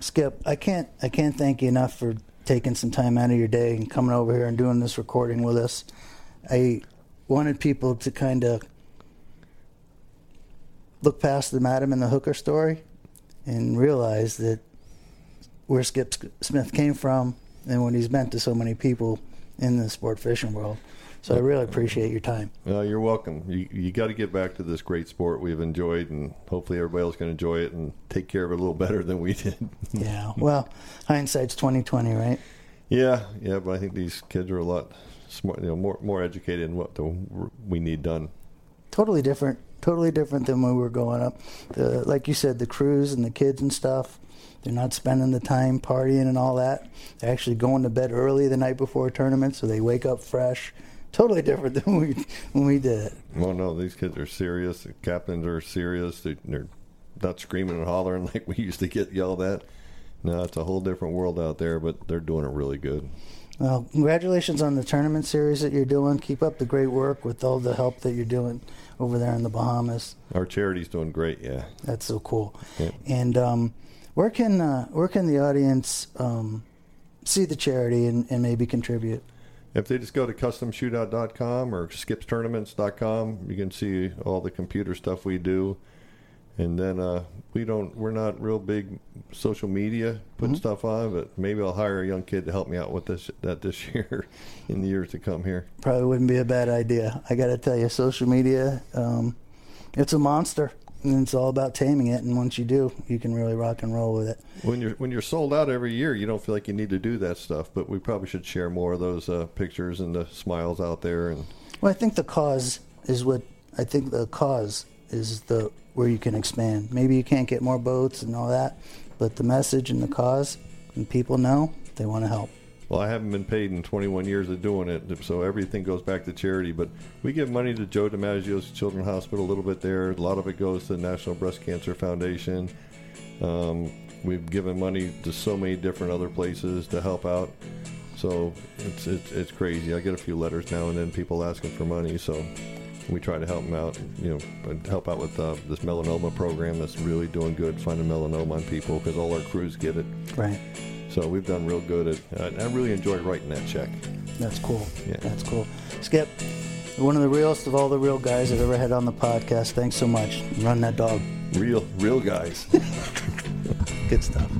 Skip, I can't I can't thank you enough for taking some time out of your day and coming over here and doing this recording with us. I wanted people to kind of look past the madam and the hooker story and realize that where Skip Smith came from and what he's meant to so many people in the sport fishing world. So I really appreciate your time. Uh, you're welcome. You, you got to get back to this great sport we've enjoyed, and hopefully everybody else can enjoy it and take care of it a little better than we did. [LAUGHS] Yeah. Well, hindsight's twenty twenty, right? yeah, yeah, but I think these kids are a lot smart, you know, more more educated in what the, we need done. totally different totally different than when we were growing up the, like you said the crews and the kids and stuff they're not spending the time partying and all that they're actually going to bed early the night before a tournament so they wake up fresh totally different than [LAUGHS] we when we did it Well, no, these kids are serious. The captains are serious. They, they're not screaming and hollering [LAUGHS] like we used to get yelled at. No, it's a whole different world out there, but they're doing it really good. well congratulations on the tournament series that you're doing keep up the great work with all the help that you're doing over there in the bahamas Our charity's doing great. Yeah. that's so cool Yeah. and um, where can uh, where can the audience um, see the charity and, and maybe contribute If they just go to customshootout.com or skipstournaments.com, you can see all the computer stuff we do. And then uh, we don't, we're not real big social media putting stuff on, but maybe I'll hire a young kid to help me out with this that this [LAUGHS] year in the years to come here. probably wouldn't be a bad idea. I got to tell you, social media, um, it's a monster, and it's all about taming it. And once you do, you can really rock and roll with it. When you're when you're sold out every year, you don't feel like you need to do that stuff. But we probably should share more of those uh, pictures and the smiles out there. And Well, I think the cause is what I think the cause is the where you can expand. Maybe you can't get more boats and all that, but the message and the cause, and people know they want to help. Well, I haven't been paid in 21 years of doing it, so everything goes back to charity. But we give money to Joe DiMaggio's Children's Hospital, a little bit there. A lot of it goes to the National Breast Cancer Foundation. Um, we've given money to so many different other places to help out. So it's, it's it's crazy. I get a few letters now and then, people asking for money. So we try to help them out. You know, help out with uh, this melanoma program that's really doing good, finding melanoma on people because all our crews get it. Right. So we've done real good at. I I really enjoy writing that check. That's cool. Yeah. That's cool. Skip, one of the realest of all the real guys I've ever had on the podcast. Thanks so much. Run that dog. Real, real guys. [LAUGHS] Good stuff.